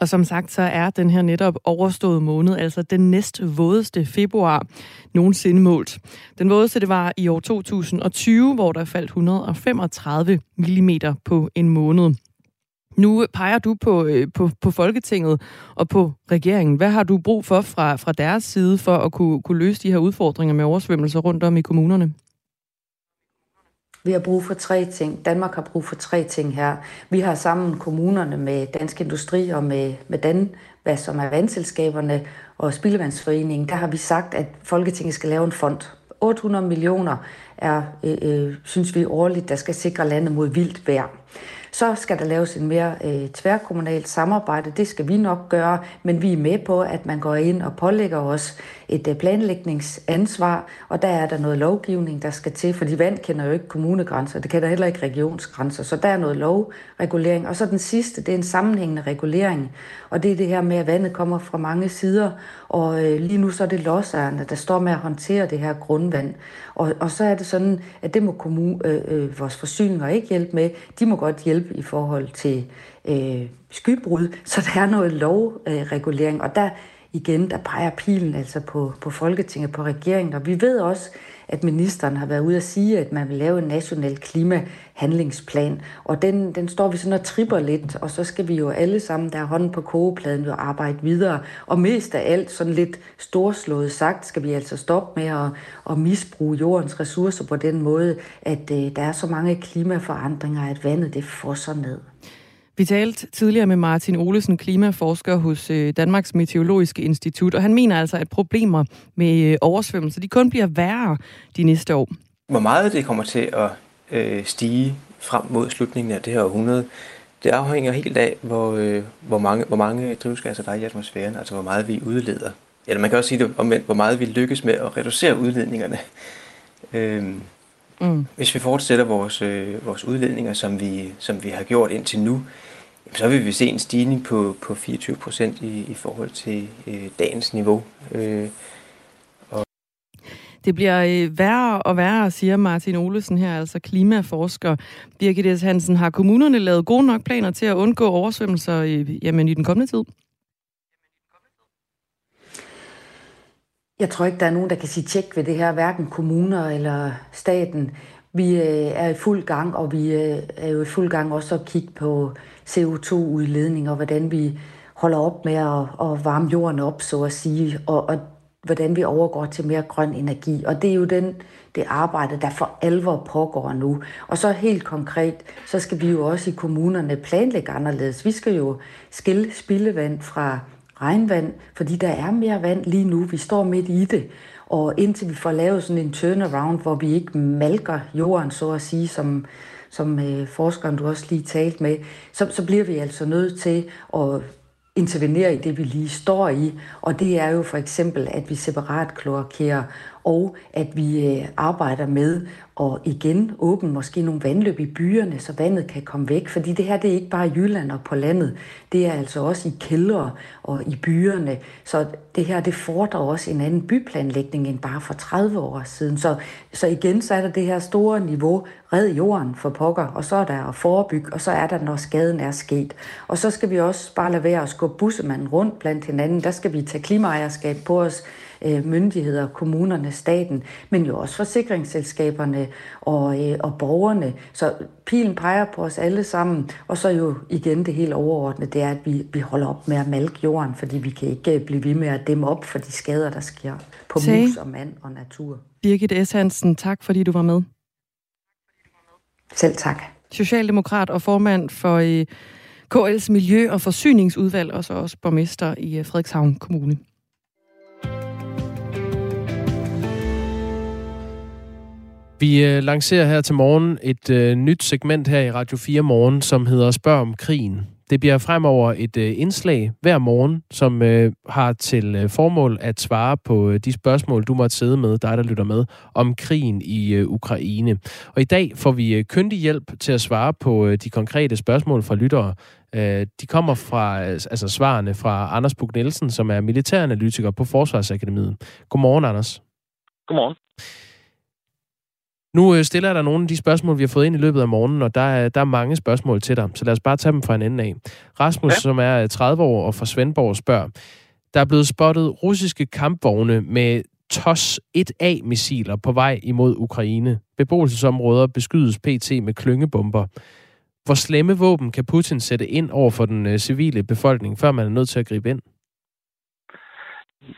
Og som sagt, så er den her netop overståede måned, altså den næst vådeste februar nogensinde målt. Den vådeste, det var i år 2020, hvor der faldt 135 mm på en måned. Nu peger du på, øh, på, på Folketinget og på regeringen. Hvad har du brug for fra, fra deres side for at kunne, kunne løse de her udfordringer med oversvømmelser rundt om i kommunerne? Vi har brug for tre ting. Danmark har brug for tre ting her. Vi har sammen kommunerne med Dansk Industri og med, med Dan, hvad som er vandselskaberne og Spildevandsforeningen, der har vi sagt, at Folketinget skal lave en fond. 800 millioner er, øh, øh, synes vi, årligt, der skal sikre landet mod vildt vejr. Så skal der laves en mere øh, tværkommunalt samarbejde. Det skal vi nok gøre, men vi er med på, at man går ind og pålægger os et øh, planlægningsansvar, og der er der noget lovgivning, der skal til, fordi vand kender jo ikke kommunegrænser, det kender heller ikke regionsgrænser, så der er noget lovregulering. Og så den sidste, det er en sammenhængende regulering, og det er det her med, at vandet kommer fra mange sider, og øh, lige nu så er det lodsejerne, der står med at håndtere det her grundvand. Og, og så er det sådan, at det må kommune, øh, øh, vores forsyninger ikke hjælpe med, de må godt hjælpe i forhold til øh, skybrud, så der er noget lovregulering, og der igen, der peger pilen altså på, på Folketinget, på regeringen. Og vi ved også, at ministeren har været ude at sige, at man vil lave en national klimahandlingsplan. Og den, den står vi sådan og tripper lidt, og så skal vi jo alle sammen, der er hånden på kogepladen, jo arbejde videre. Og mest af alt, sådan lidt storslået sagt, skal vi altså stoppe med at, at misbruge jordens ressourcer på den måde, at øh, der er så mange klimaforandringer, at vandet det fosser ned. Vi talte tidligere med Martin Olesen, klimaforsker hos øh, Danmarks Meteorologiske Institut, og han mener altså, at problemer med øh, oversvømmelser, de kun bliver værre de næste år. Hvor meget det kommer til at øh, stige frem mod slutningen af det her århundrede, det afhænger helt af, hvor, øh, hvor, mange, hvor mange drivhusgasser der er i atmosfæren, altså hvor meget vi udleder. Eller man kan også sige det omvendt, hvor meget vi lykkes med at reducere udledningerne. Øh, mm. Hvis vi fortsætter vores, øh, vores udledninger, som vi, som vi har gjort indtil nu, så vil vi se en stigning på, på 24 procent i, i forhold til øh, dagens niveau. Øh, og det bliver øh, værre og værre, siger Martin Olesen her, altså klimaforsker. Birgit S. Hansen, har kommunerne lavet gode nok planer til at undgå oversvømmelser i, jamen, i den kommende tid? Jeg tror ikke, der er nogen, der kan sige tjek ved det her, hverken kommuner eller staten. Vi øh, er i fuld gang, og vi øh, er jo i fuld gang også at kigge på CO2-udledning, og hvordan vi holder op med at, at varme jorden op, så at sige, og, og hvordan vi overgår til mere grøn energi. Og det er jo den, det arbejde, der for alvor pågår nu. Og så helt konkret, så skal vi jo også i kommunerne planlægge anderledes. Vi skal jo skille spildevand fra regnvand, fordi der er mere vand lige nu. Vi står midt i det. Og indtil vi får lavet sådan en turnaround, hvor vi ikke malker jorden, så at sige, som, som øh, forskeren du også lige talt med, så, så bliver vi altså nødt til at intervenere i det, vi lige står i. Og det er jo for eksempel, at vi separat kloakerer, og at vi øh, arbejder med og igen åbne måske nogle vandløb i byerne, så vandet kan komme væk. Fordi det her, det er ikke bare i Jylland og på landet. Det er altså også i kældre og i byerne. Så det her, det fordrer også en anden byplanlægning end bare for 30 år siden. Så, så igen, så er der det her store niveau, red jorden for pokker, og så er der at forebygge, og så er der, når skaden er sket. Og så skal vi også bare lade være at skubbe bussemanden rundt blandt hinanden. Der skal vi tage klimaejerskab på os, øh, myndigheder, kommunerne, staten, men jo også forsikringsselskaberne og, øh, og borgerne. Så pilen peger på os alle sammen, og så jo igen det helt overordnede, det er, at vi, vi holder op med at malke jorden, fordi vi kan ikke blive ved med at dæmme op for de skader, der sker på Sag. mus og mand og natur. Birgit S. Hansen, tak fordi du var med. Selv tak. Socialdemokrat og formand for øh, KL's Miljø- og Forsyningsudvalg, og så også borgmester i øh, Frederikshavn Kommune. Vi øh, lancerer her til morgen et øh, nyt segment her i Radio 4 Morgen, som hedder Spørg om krigen. Det bliver fremover et øh, indslag hver morgen, som øh, har til øh, formål at svare på øh, de spørgsmål, du måtte sidde med, dig der lytter med, om krigen i øh, Ukraine. Og i dag får vi øh, kyndig hjælp til at svare på øh, de konkrete spørgsmål fra lyttere. Øh, de kommer fra, øh, altså svarene fra Anders Bug Nielsen, som er militæranalytiker på Forsvarsakademiet. Godmorgen, Anders. Godmorgen. Nu øh, stiller jeg dig nogle af de spørgsmål, vi har fået ind i løbet af morgenen, og der er, der er mange spørgsmål til dig, så lad os bare tage dem fra en ende af. Rasmus, ja. som er 30 år og fra Svendborg, spørger, der er blevet spottet russiske kampvogne med TOS 1A-missiler på vej imod Ukraine. Beboelsesområder beskydes pt. med klyngebomber. Hvor slemme våben kan Putin sætte ind over for den øh, civile befolkning, før man er nødt til at gribe ind?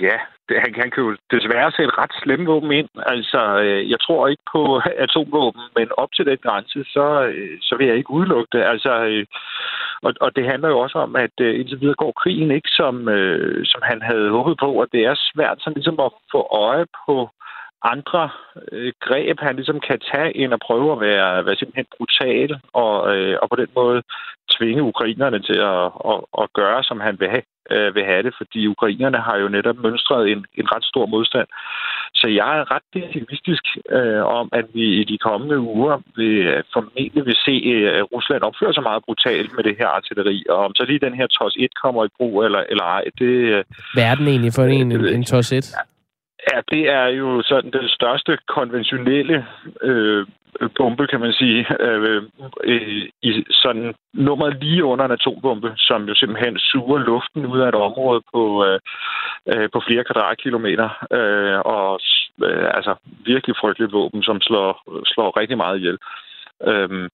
Ja, det, han, han kan jo desværre sætte ret slemme våben ind. Altså, øh, jeg tror ikke på <laughs> atomvåben, men op til den grænse, så, øh, så vil jeg ikke udelukke det. Altså, øh, og, og det handler jo også om, at øh, indtil videre går krigen ikke, som, øh, som han havde håbet på, og det er svært sådan ligesom at få øje på andre øh, greb, han ligesom kan tage ind og prøve at være, være simpelthen brutal og, øh, og på den måde tvinge ukrainerne til at, at, at gøre, som han vil have, øh, vil have det, fordi ukrainerne har jo netop mønstret en, en ret stor modstand. Så jeg er ret pessimistisk øh, om, at vi i de kommende uger vil, formentlig vil se øh, Rusland opføre sig meget brutalt med det her artilleri, og om så lige den her TOS 1 kommer i brug eller, eller ej, det... Øh, Hvad er den egentlig for en, en, en TOS 1? Ja, det er jo sådan den største konventionelle øh, bombe, kan man sige, øh, i sådan nummeret lige under en atombombe, som jo simpelthen suger luften ud af et område på, øh, øh, på flere kvadratkilometer, øh, og øh, altså virkelig frygteligt våben, som slår, slår rigtig meget ihjel. Øhm,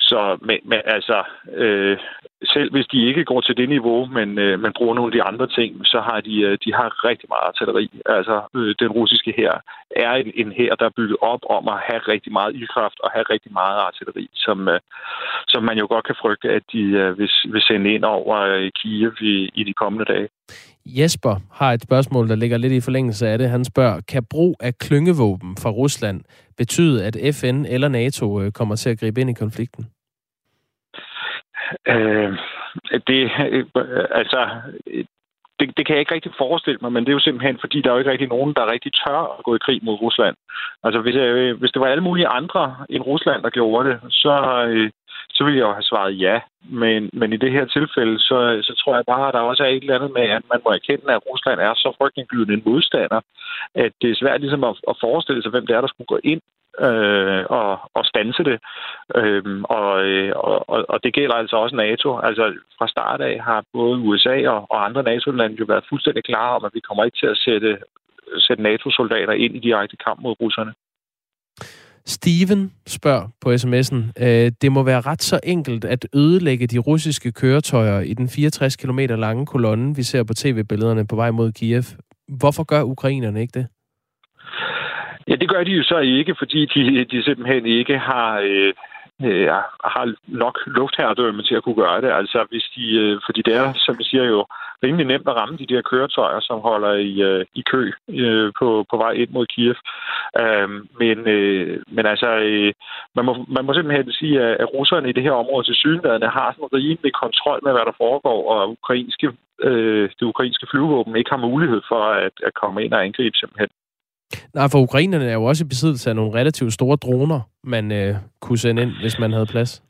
så men, men altså, øh, selv hvis de ikke går til det niveau, men, øh, man bruger nogle af de andre ting, så har de, øh, de har rigtig meget artilleri. Altså, øh, den russiske her er en, en her, der er bygget op om at have rigtig meget ildkraft og have rigtig meget artilleri, som, øh, som man jo godt kan frygte, at de øh, vil, vil sende ind over øh, Kiev i, i de kommende dage. Jesper har et spørgsmål, der ligger lidt i forlængelse af det. Han spørger, kan brug af klyngevåben fra Rusland betyde, at FN eller NATO øh, kommer til at gribe ind i konflikten? Øh, det, øh, altså, det, det kan jeg ikke rigtig forestille mig, men det er jo simpelthen, fordi der er jo ikke rigtig nogen, der rigtig tør at gå i krig mod Rusland. Altså, hvis, jeg, hvis det var alle mulige andre end Rusland, der gjorde det, så, øh, så ville jeg jo have svaret ja. Men, men i det her tilfælde, så, så tror jeg bare, at der også er et eller andet med, at man må erkende, at Rusland er så frygtindgydende en modstander, at det er svært ligesom at, at forestille sig, hvem det er, der skulle gå ind øh, og, og stanse det. Øhm, og, øh, og, og det gælder altså også NATO. Altså fra start af har både USA og, og andre NATO-lande jo været fuldstændig klare om, at vi kommer ikke til at sætte, sætte NATO-soldater ind i direkte kamp mod russerne. Steven spørger på sms'en, øh, det må være ret så enkelt at ødelægge de russiske køretøjer i den 64 km lange kolonne, vi ser på tv-billederne på vej mod Kiev. Hvorfor gør ukrainerne ikke det? Ja, det gør de jo så ikke, fordi de, de simpelthen ikke har, øh, øh, har nok luftherredømme til at kunne gøre det. Altså, hvis de, øh, fordi det er, som vi siger jo, rimelig nemt at ramme de der køretøjer, som holder i, øh, i kø øh, på, på vej ind mod Kiev. Øh, men, øh, men altså, øh, man, må, man må simpelthen sige, at, at russerne i det her område til synligheden har sådan rimelig kontrol med, hvad der foregår, og ukrainske, øh, det ukrainske flyvåben ikke har mulighed for at, at komme ind og angribe simpelthen. Nej, for ukrainerne er jo også i besiddelse af nogle relativt store droner, man øh, kunne sende ind, hvis man havde plads.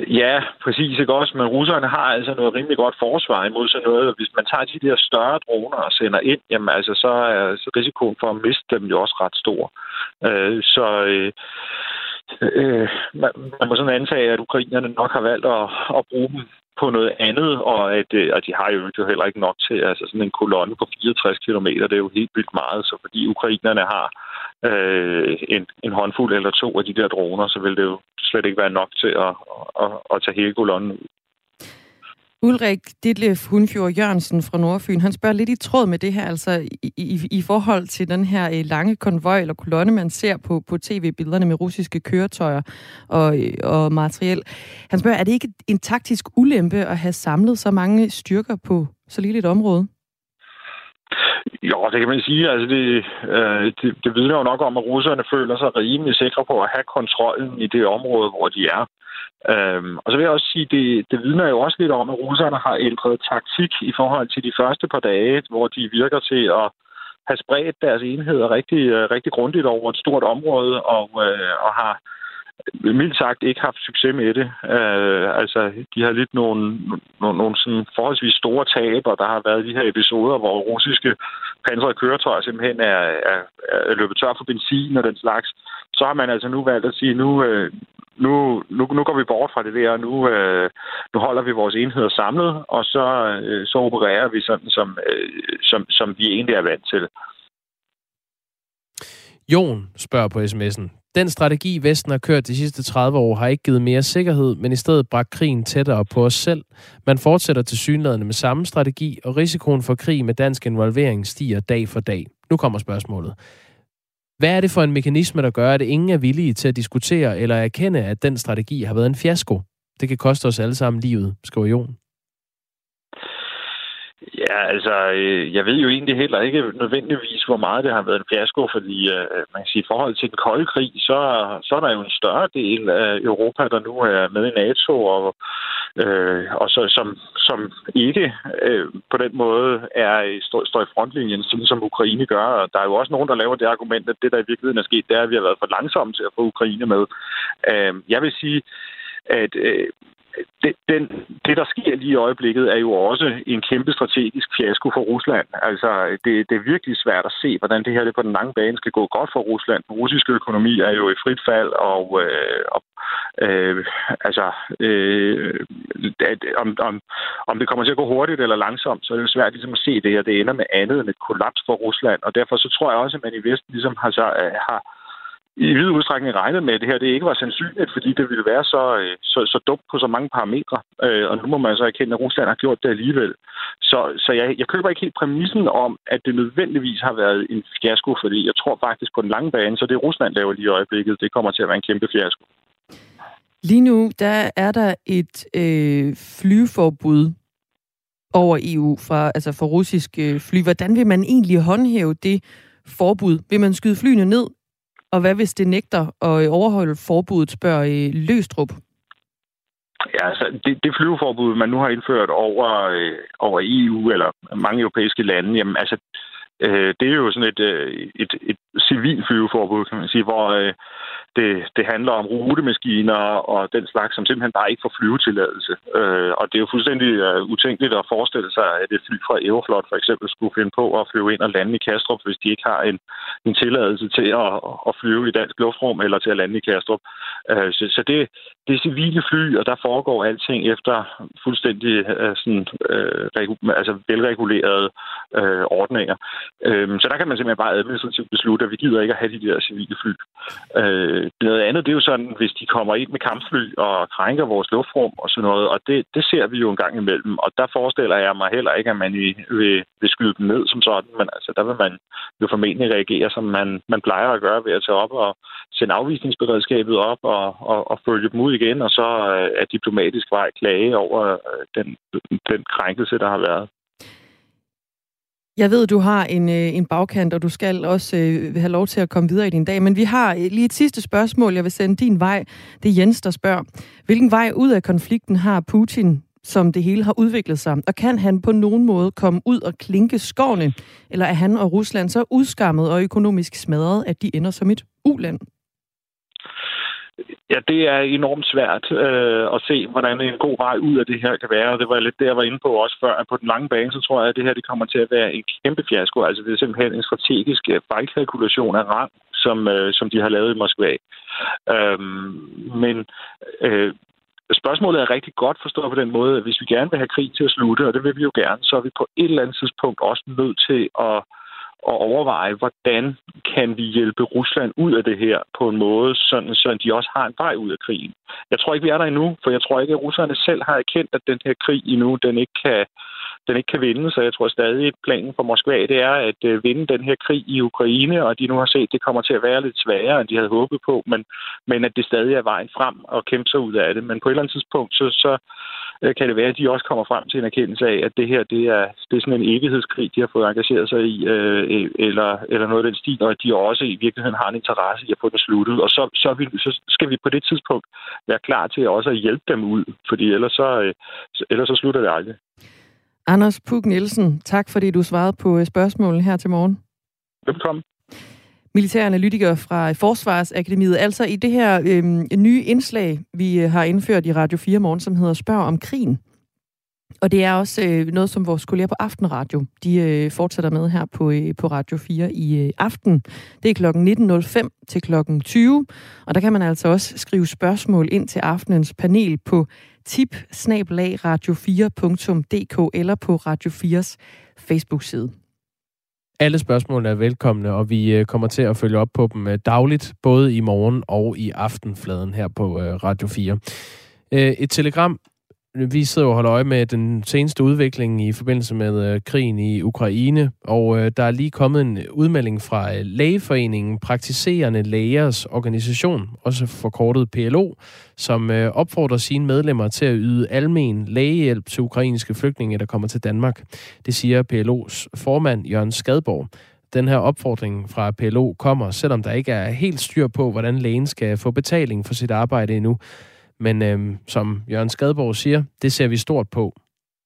Ja, præcis. Ikke også? Men russerne har altså noget rimelig godt forsvar imod sådan noget. Hvis man tager de der større droner og sender ind, jamen altså, så er så risikoen for at miste dem jo også ret stor. Øh, så øh, øh, man, man må sådan antage, at ukrainerne nok har valgt at, at bruge dem på noget andet, og at, øh, at de har jo heller ikke nok til altså sådan en kolonne på 64 km. Det er jo helt vildt meget, så fordi ukrainerne har øh, en, en håndfuld eller to af de der droner, så vil det jo slet ikke være nok til at, at, at tage hele kolonnen ud. Ulrik Ditlef Hundfjord Jørgensen fra Nordfyn, han spørger lidt i tråd med det her, altså i, i, i forhold til den her øh, lange konvoj eller kolonne, man ser på, på tv-billederne med russiske køretøjer og, øh, og materiel. Han spørger, er det ikke en taktisk ulempe at have samlet så mange styrker på så lille et område? Jo, det kan man sige. Altså det, øh, det, det vidner jo nok om, at russerne føler sig rimelig sikre på at have kontrollen i det område, hvor de er. Øhm, og så vil jeg også sige, det, det vidner jo også lidt om, at russerne har ændret taktik i forhold til de første par dage, hvor de virker til at have spredt deres enheder rigtig, øh, rigtig grundigt over et stort område, og, øh, og har mildt sagt ikke haft succes med det. Øh, altså, de har lidt nogle, nogle, nogle sådan forholdsvis store tab, og der har været de her episoder, hvor russiske pansrede køretøjer simpelthen er, er, er løbet tør for benzin og den slags. Så har man altså nu valgt at sige, nu, øh, nu, nu, nu går vi bort fra det der, og nu, øh, nu holder vi vores enheder samlet, og så, øh, så opererer vi sådan, som, øh, som, som vi egentlig er vant til. Jon spørger på sms'en. Den strategi, Vesten har kørt de sidste 30 år, har ikke givet mere sikkerhed, men i stedet bragt krigen tættere på os selv. Man fortsætter til synlædende med samme strategi, og risikoen for krig med dansk involvering stiger dag for dag. Nu kommer spørgsmålet. Hvad er det for en mekanisme, der gør, at ingen er villige til at diskutere eller erkende, at den strategi har været en fiasko? Det kan koste os alle sammen livet, skriver Jon. Ja, altså, øh, jeg ved jo egentlig heller ikke nødvendigvis, hvor meget det har været en fiasko, fordi øh, man kan sige, i forhold til den kolde krig, så, så er der jo en større del af Europa, der nu er med i NATO, og, øh, og så, som, som ikke øh, på den måde er, står, står i frontlinjen, sådan som Ukraine gør. Og der er jo også nogen, der laver det argument, at det, der i virkeligheden er sket, det er, at vi har været for langsomme til at få Ukraine med. Øh, jeg vil sige, at øh, det, den, det, der sker lige i øjeblikket, er jo også en kæmpe strategisk fiasko for Rusland. Altså, det, det er virkelig svært at se, hvordan det her det på den lange bane skal gå godt for Rusland. Den russiske økonomi er jo i frit fald, og, øh, og øh, altså, øh, at, om, om, om det kommer til at gå hurtigt eller langsomt, så er det svært ligesom at se det her. Det ender med andet end et kollaps for Rusland, og derfor så tror jeg også, at man i Vesten ligesom har, så, øh, har i vid udstrækning regnet med, at det her det ikke var sandsynligt, fordi det ville være så, øh, så, så dumt på så mange parametre. Øh, og nu må man så erkende, at Rusland har gjort det alligevel. Så, så jeg, jeg køber ikke helt præmissen om, at det nødvendigvis har været en fiasko, fordi jeg tror faktisk på den lange bane, så det Rusland laver lige i øjeblikket, det kommer til at være en kæmpe fiasko. Lige nu, der er der et øh, flyforbud over EU fra, altså for russiske øh, fly. Hvordan vil man egentlig håndhæve det forbud? Vil man skyde flyene ned, og hvad hvis det nægter at øh, overholde forbuddet, spørger I Løstrup? Ja, altså det, det flyveforbud, man nu har indført over, øh, over EU eller mange europæiske lande, jamen altså øh, det er jo sådan et, øh, et, et civil flyveforbud, kan man sige, hvor øh, det, det handler om rutemaskiner og den slags, som simpelthen bare ikke får flyvetilladelse. Øh, og det er jo fuldstændig øh, utænkeligt at forestille sig, at et fly fra Aeroflot for eksempel skulle finde på at flyve ind og lande i Kastrup, hvis de ikke har en, en tilladelse til at, at flyve i dansk luftrum eller til at lande i Kastrup. Øh, så så det, det er civile fly, og der foregår alting efter fuldstændig øh, sådan, øh, regu- altså velregulerede øh, ordninger. Øhm, så der kan man simpelthen bare administrativt beslutte, at vi gider ikke at have de der civile fly. Øh, noget andet, det er jo sådan, hvis de kommer ind med kampfly og krænker vores luftrum og sådan noget, og det, det ser vi jo en gang imellem. Og der forestiller jeg mig heller ikke, at man vil, vil skyde dem ned som sådan, men altså, der vil man jo formentlig reagere, som man, man plejer at gøre ved at tage op og sende afvisningsberedskabet op og, og, og følge dem ud igen, og så øh, er diplomatisk vej klage over øh, den, den krænkelse, der har været. Jeg ved, du har en, øh, en bagkant, og du skal også øh, have lov til at komme videre i din dag. Men vi har øh, lige et sidste spørgsmål, jeg vil sende din vej. Det er Jens, der spørger. Hvilken vej ud af konflikten har Putin, som det hele har udviklet sig? Og kan han på nogen måde komme ud og klinke skovene? Eller er han og Rusland så udskammet og økonomisk smadret, at de ender som et uland? Ja, det er enormt svært øh, at se, hvordan en god vej ud af det her kan være. Det var lidt det, jeg var inde på også før. At på den lange bane, så tror jeg, at det her det kommer til at være en kæmpe fiasko. Altså, det er simpelthen en strategisk øh, fejlkalkulation af rang, som, øh, som de har lavet i Moskva. Øhm, men øh, spørgsmålet er rigtig godt forstået på den måde, at hvis vi gerne vil have krig til at slutte, og det vil vi jo gerne, så er vi på et eller andet tidspunkt også nødt til at at overveje, hvordan kan vi hjælpe Rusland ud af det her på en måde, sådan, så de også har en vej ud af krigen. Jeg tror ikke, vi er der endnu, for jeg tror ikke, at russerne selv har erkendt, at den her krig endnu, den ikke kan den ikke kan vinde. Så jeg tror stadig, at planen for Moskva det er at øh, vinde den her krig i Ukraine, og de nu har set, at det kommer til at være lidt sværere, end de havde håbet på, men, men at det stadig er vejen frem og kæmpe sig ud af det. Men på et eller andet tidspunkt, så, så øh, kan det være, at de også kommer frem til en erkendelse af, at det her det er, det er sådan en evighedskrig, de har fået engageret sig i, øh, eller, eller noget af den stil, og at de også i virkeligheden har en interesse i at få det sluttet. Og så, så, vi, så skal vi på det tidspunkt være klar til også at hjælpe dem ud, fordi ellers så, øh, ellers så slutter det aldrig. Anders Puk Nielsen, tak fordi du svarede på øh, spørgsmålet her til morgen. Velkommen. Militæranalytiker fra Forsvarsakademiet. Altså i det her øh, nye indslag, vi øh, har indført i Radio 4 morgen, som hedder Spørg om krigen. Og det er også øh, noget, som vores kolleger på Aftenradio, de øh, fortsætter med her på, øh, på Radio 4 i øh, aften. Det er klokken 19.05 til klokken 20, og der kan man altså også skrive spørgsmål ind til aftenens panel på tip radio4.dk eller på Radio 4's Facebook-side. Alle spørgsmål er velkomne, og vi øh, kommer til at følge op på dem øh, dagligt, både i morgen og i aftenfladen her på øh, Radio 4. Et telegram vi sidder og holder øje med den seneste udvikling i forbindelse med øh, krigen i Ukraine, og øh, der er lige kommet en udmelding fra øh, Lægeforeningen, Praktiserende Lægers Organisation, også forkortet PLO, som øh, opfordrer sine medlemmer til at yde almen lægehjælp til ukrainske flygtninge, der kommer til Danmark. Det siger PLO's formand Jørgen Skadborg. Den her opfordring fra PLO kommer, selvom der ikke er helt styr på, hvordan lægen skal få betaling for sit arbejde endnu. Men øh, som Jørgen Skadborg siger, det ser vi stort på,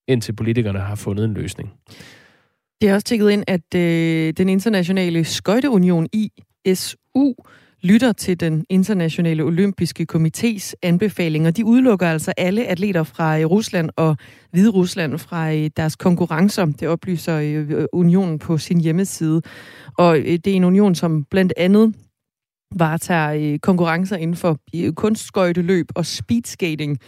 indtil politikerne har fundet en løsning. Det er også tækket ind, at øh, den internationale skøjteunion ISU lytter til den internationale olympiske komités anbefalinger. De udelukker altså alle atleter fra øh, Rusland og Hvide Rusland fra øh, deres konkurrencer. Det oplyser øh, unionen på sin hjemmeside. Og det er en union, som blandt andet varetager konkurrencer inden for kunstskøjteløb og speedskating,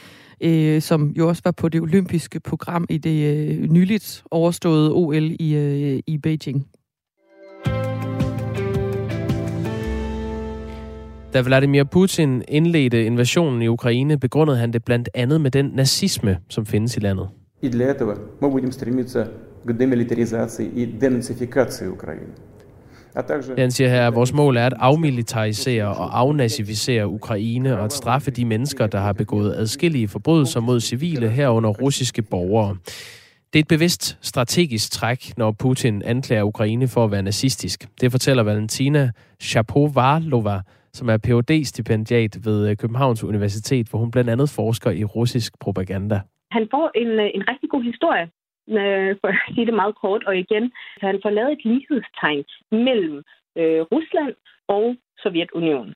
øh, som jo også var på det olympiske program i det øh, nyligt overståede OL i, øh, i Beijing. Da Vladimir Putin indledte invasionen i Ukraine, begrundede han det blandt andet med den nazisme, som findes i landet. И для этого мы будем стремиться к демилитаризации и денацификации Украины. Han siger her, at vores mål er at afmilitarisere og afnazificere Ukraine og at straffe de mennesker, der har begået adskillige forbrydelser mod civile herunder russiske borgere. Det er et bevidst strategisk træk, når Putin anklager Ukraine for at være nazistisk. Det fortæller Valentina Shapovalova, som er phd stipendiat ved Københavns Universitet, hvor hun blandt andet forsker i russisk propaganda. Han får en, en rigtig god historie øh, for at sige det meget kort. Og igen, så han får lavet et lighedstegn mellem øh, Rusland og Sovjetunionen.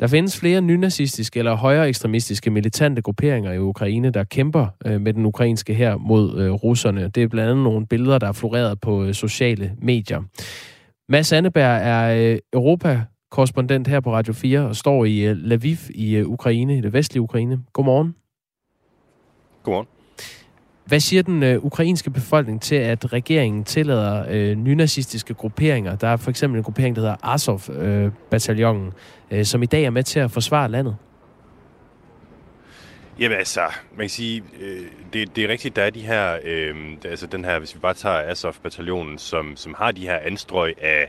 Der findes flere nynazistiske eller højere ekstremistiske militante grupperinger i Ukraine, der kæmper øh, med den ukrainske her mod øh, russerne. Det er blandt andet nogle billeder, der er floreret på øh, sociale medier. Mads Anneberg er øh, Europa-korrespondent her på Radio 4 og står i øh, Lviv i øh, Ukraine, i det vestlige Ukraine. Godmorgen. Godmorgen. Hvad siger den øh, ukrainske befolkning til, at regeringen tillader øh, nynazistiske grupperinger? Der er for eksempel en gruppering, der hedder Azov-bataljonen, øh, øh, som i dag er med til at forsvare landet. Jamen altså, man kan sige, øh, det, det er rigtigt, der er de her, øh, altså den her, hvis vi bare tager Azov-bataljonen, som, som har de her anstrøg af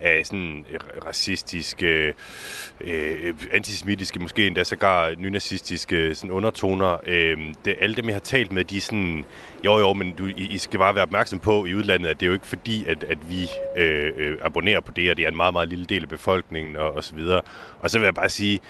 af sådan øh, racistiske, øh, antisemitiske, måske endda sågar nynazistiske øh, sådan undertoner. Øh, det, alle dem, jeg har talt med, de er sådan, jo jo, men du, I, I skal bare være opmærksom på i udlandet, at det er jo ikke fordi, at, at vi øh, øh, abonnerer på det, og det er en meget, meget lille del af befolkningen og, og så videre. Og så vil jeg bare sige,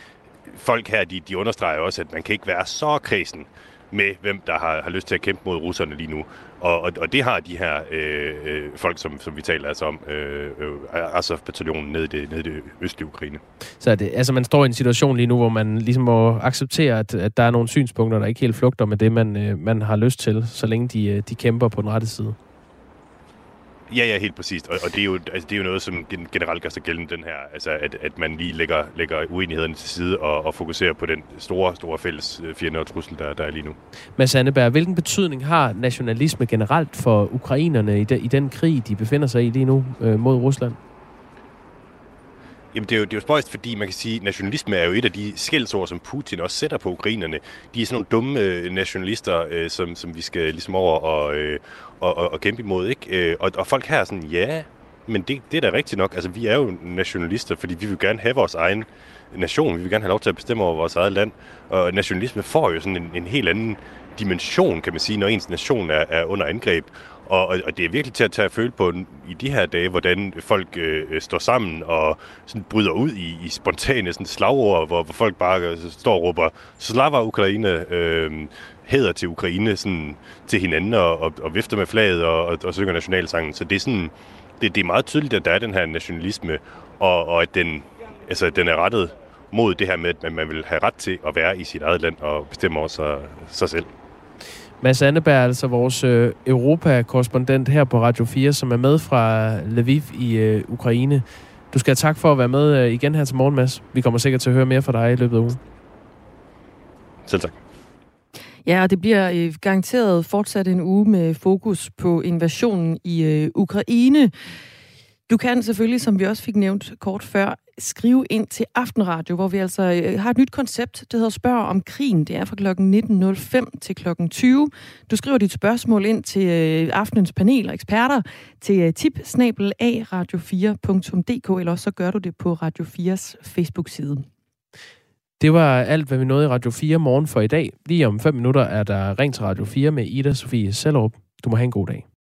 folk her, de, de understreger også, at man kan ikke være så kredsen med, hvem der har, har lyst til at kæmpe mod russerne lige nu. Og, og, og det har de her øh, øh folk, som, som vi taler altså om, øh, øh, Azov-bataljonen nede i det, nede i det østlige Ukraine. Så det, altså man står i en situation lige nu, hvor man ligesom må acceptere, at, at der er nogle synspunkter, der ikke helt flugter med det, man, øh, man har lyst til, så længe de, øh, de kæmper på den rette side. Ja, ja, helt præcist. Og, og det, er jo, altså, det er jo noget, som generelt gør sig gældende den her, altså at, at man lige lægger, lægger uenighederne til side og, og fokuserer på den store, store fælles øh, fjende og trussel, der, der er lige nu. Mads Anneberg, hvilken betydning har nationalisme generelt for ukrainerne i, de, i den krig, de befinder sig i lige nu øh, mod Rusland? Jamen, det er, jo, det er jo spøjst, fordi man kan sige, at nationalisme er jo et af de skældsord, som Putin også sætter på ukrainerne. De er sådan nogle dumme øh, nationalister, øh, som, som vi skal ligesom over og, øh, og, og, og kæmpe imod. Ikke? Øh, og, og folk her er sådan, ja, men det, det er da rigtigt nok. Altså, vi er jo nationalister, fordi vi vil gerne have vores egen nation. Vi vil gerne have lov til at bestemme over vores eget land. Og nationalisme får jo sådan en, en helt anden dimension, kan man sige, når ens nation er, er under angreb. Og, og det er virkelig til at tage at føle på i de her dage, hvordan folk øh, øh, står sammen og sådan bryder ud i, i spontane sådan slagord, hvor, hvor folk bare øh, står og råber, Slava Ukraine, øh, hæder til Ukraine sådan, til hinanden og, og, og vifter med flaget og, og, og synger nationalsangen. Så det er sådan, det, det er meget tydeligt, at der er den her nationalisme, og, og at den, altså, den er rettet mod det her med, at man vil have ret til at være i sit eget land og bestemme over sig, sig selv. Mads Anneberg, altså vores øh, Europa-korrespondent her på Radio 4, som er med fra Lviv i øh, Ukraine. Du skal have tak for at være med øh, igen her til morgen, Mads. Vi kommer sikkert til at høre mere fra dig i løbet af ugen. Selv tak. Ja, og det bliver øh, garanteret fortsat en uge med fokus på invasionen i øh, Ukraine. Du kan selvfølgelig, som vi også fik nævnt kort før, skrive ind til Aftenradio, hvor vi altså øh, har et nyt koncept, det hedder Spørg om krigen. Det er fra kl. 19.05 til kl. 20. Du skriver dit spørgsmål ind til øh, aftenens panel og eksperter til øh, tip radio4.dk, eller også så gør du det på Radio 4's Facebook-side. Det var alt, hvad vi nåede i Radio 4 morgen for i dag. Lige om 5 minutter er der Ring til Radio 4 med Ida Sofie Sellerup. Du må have en god dag.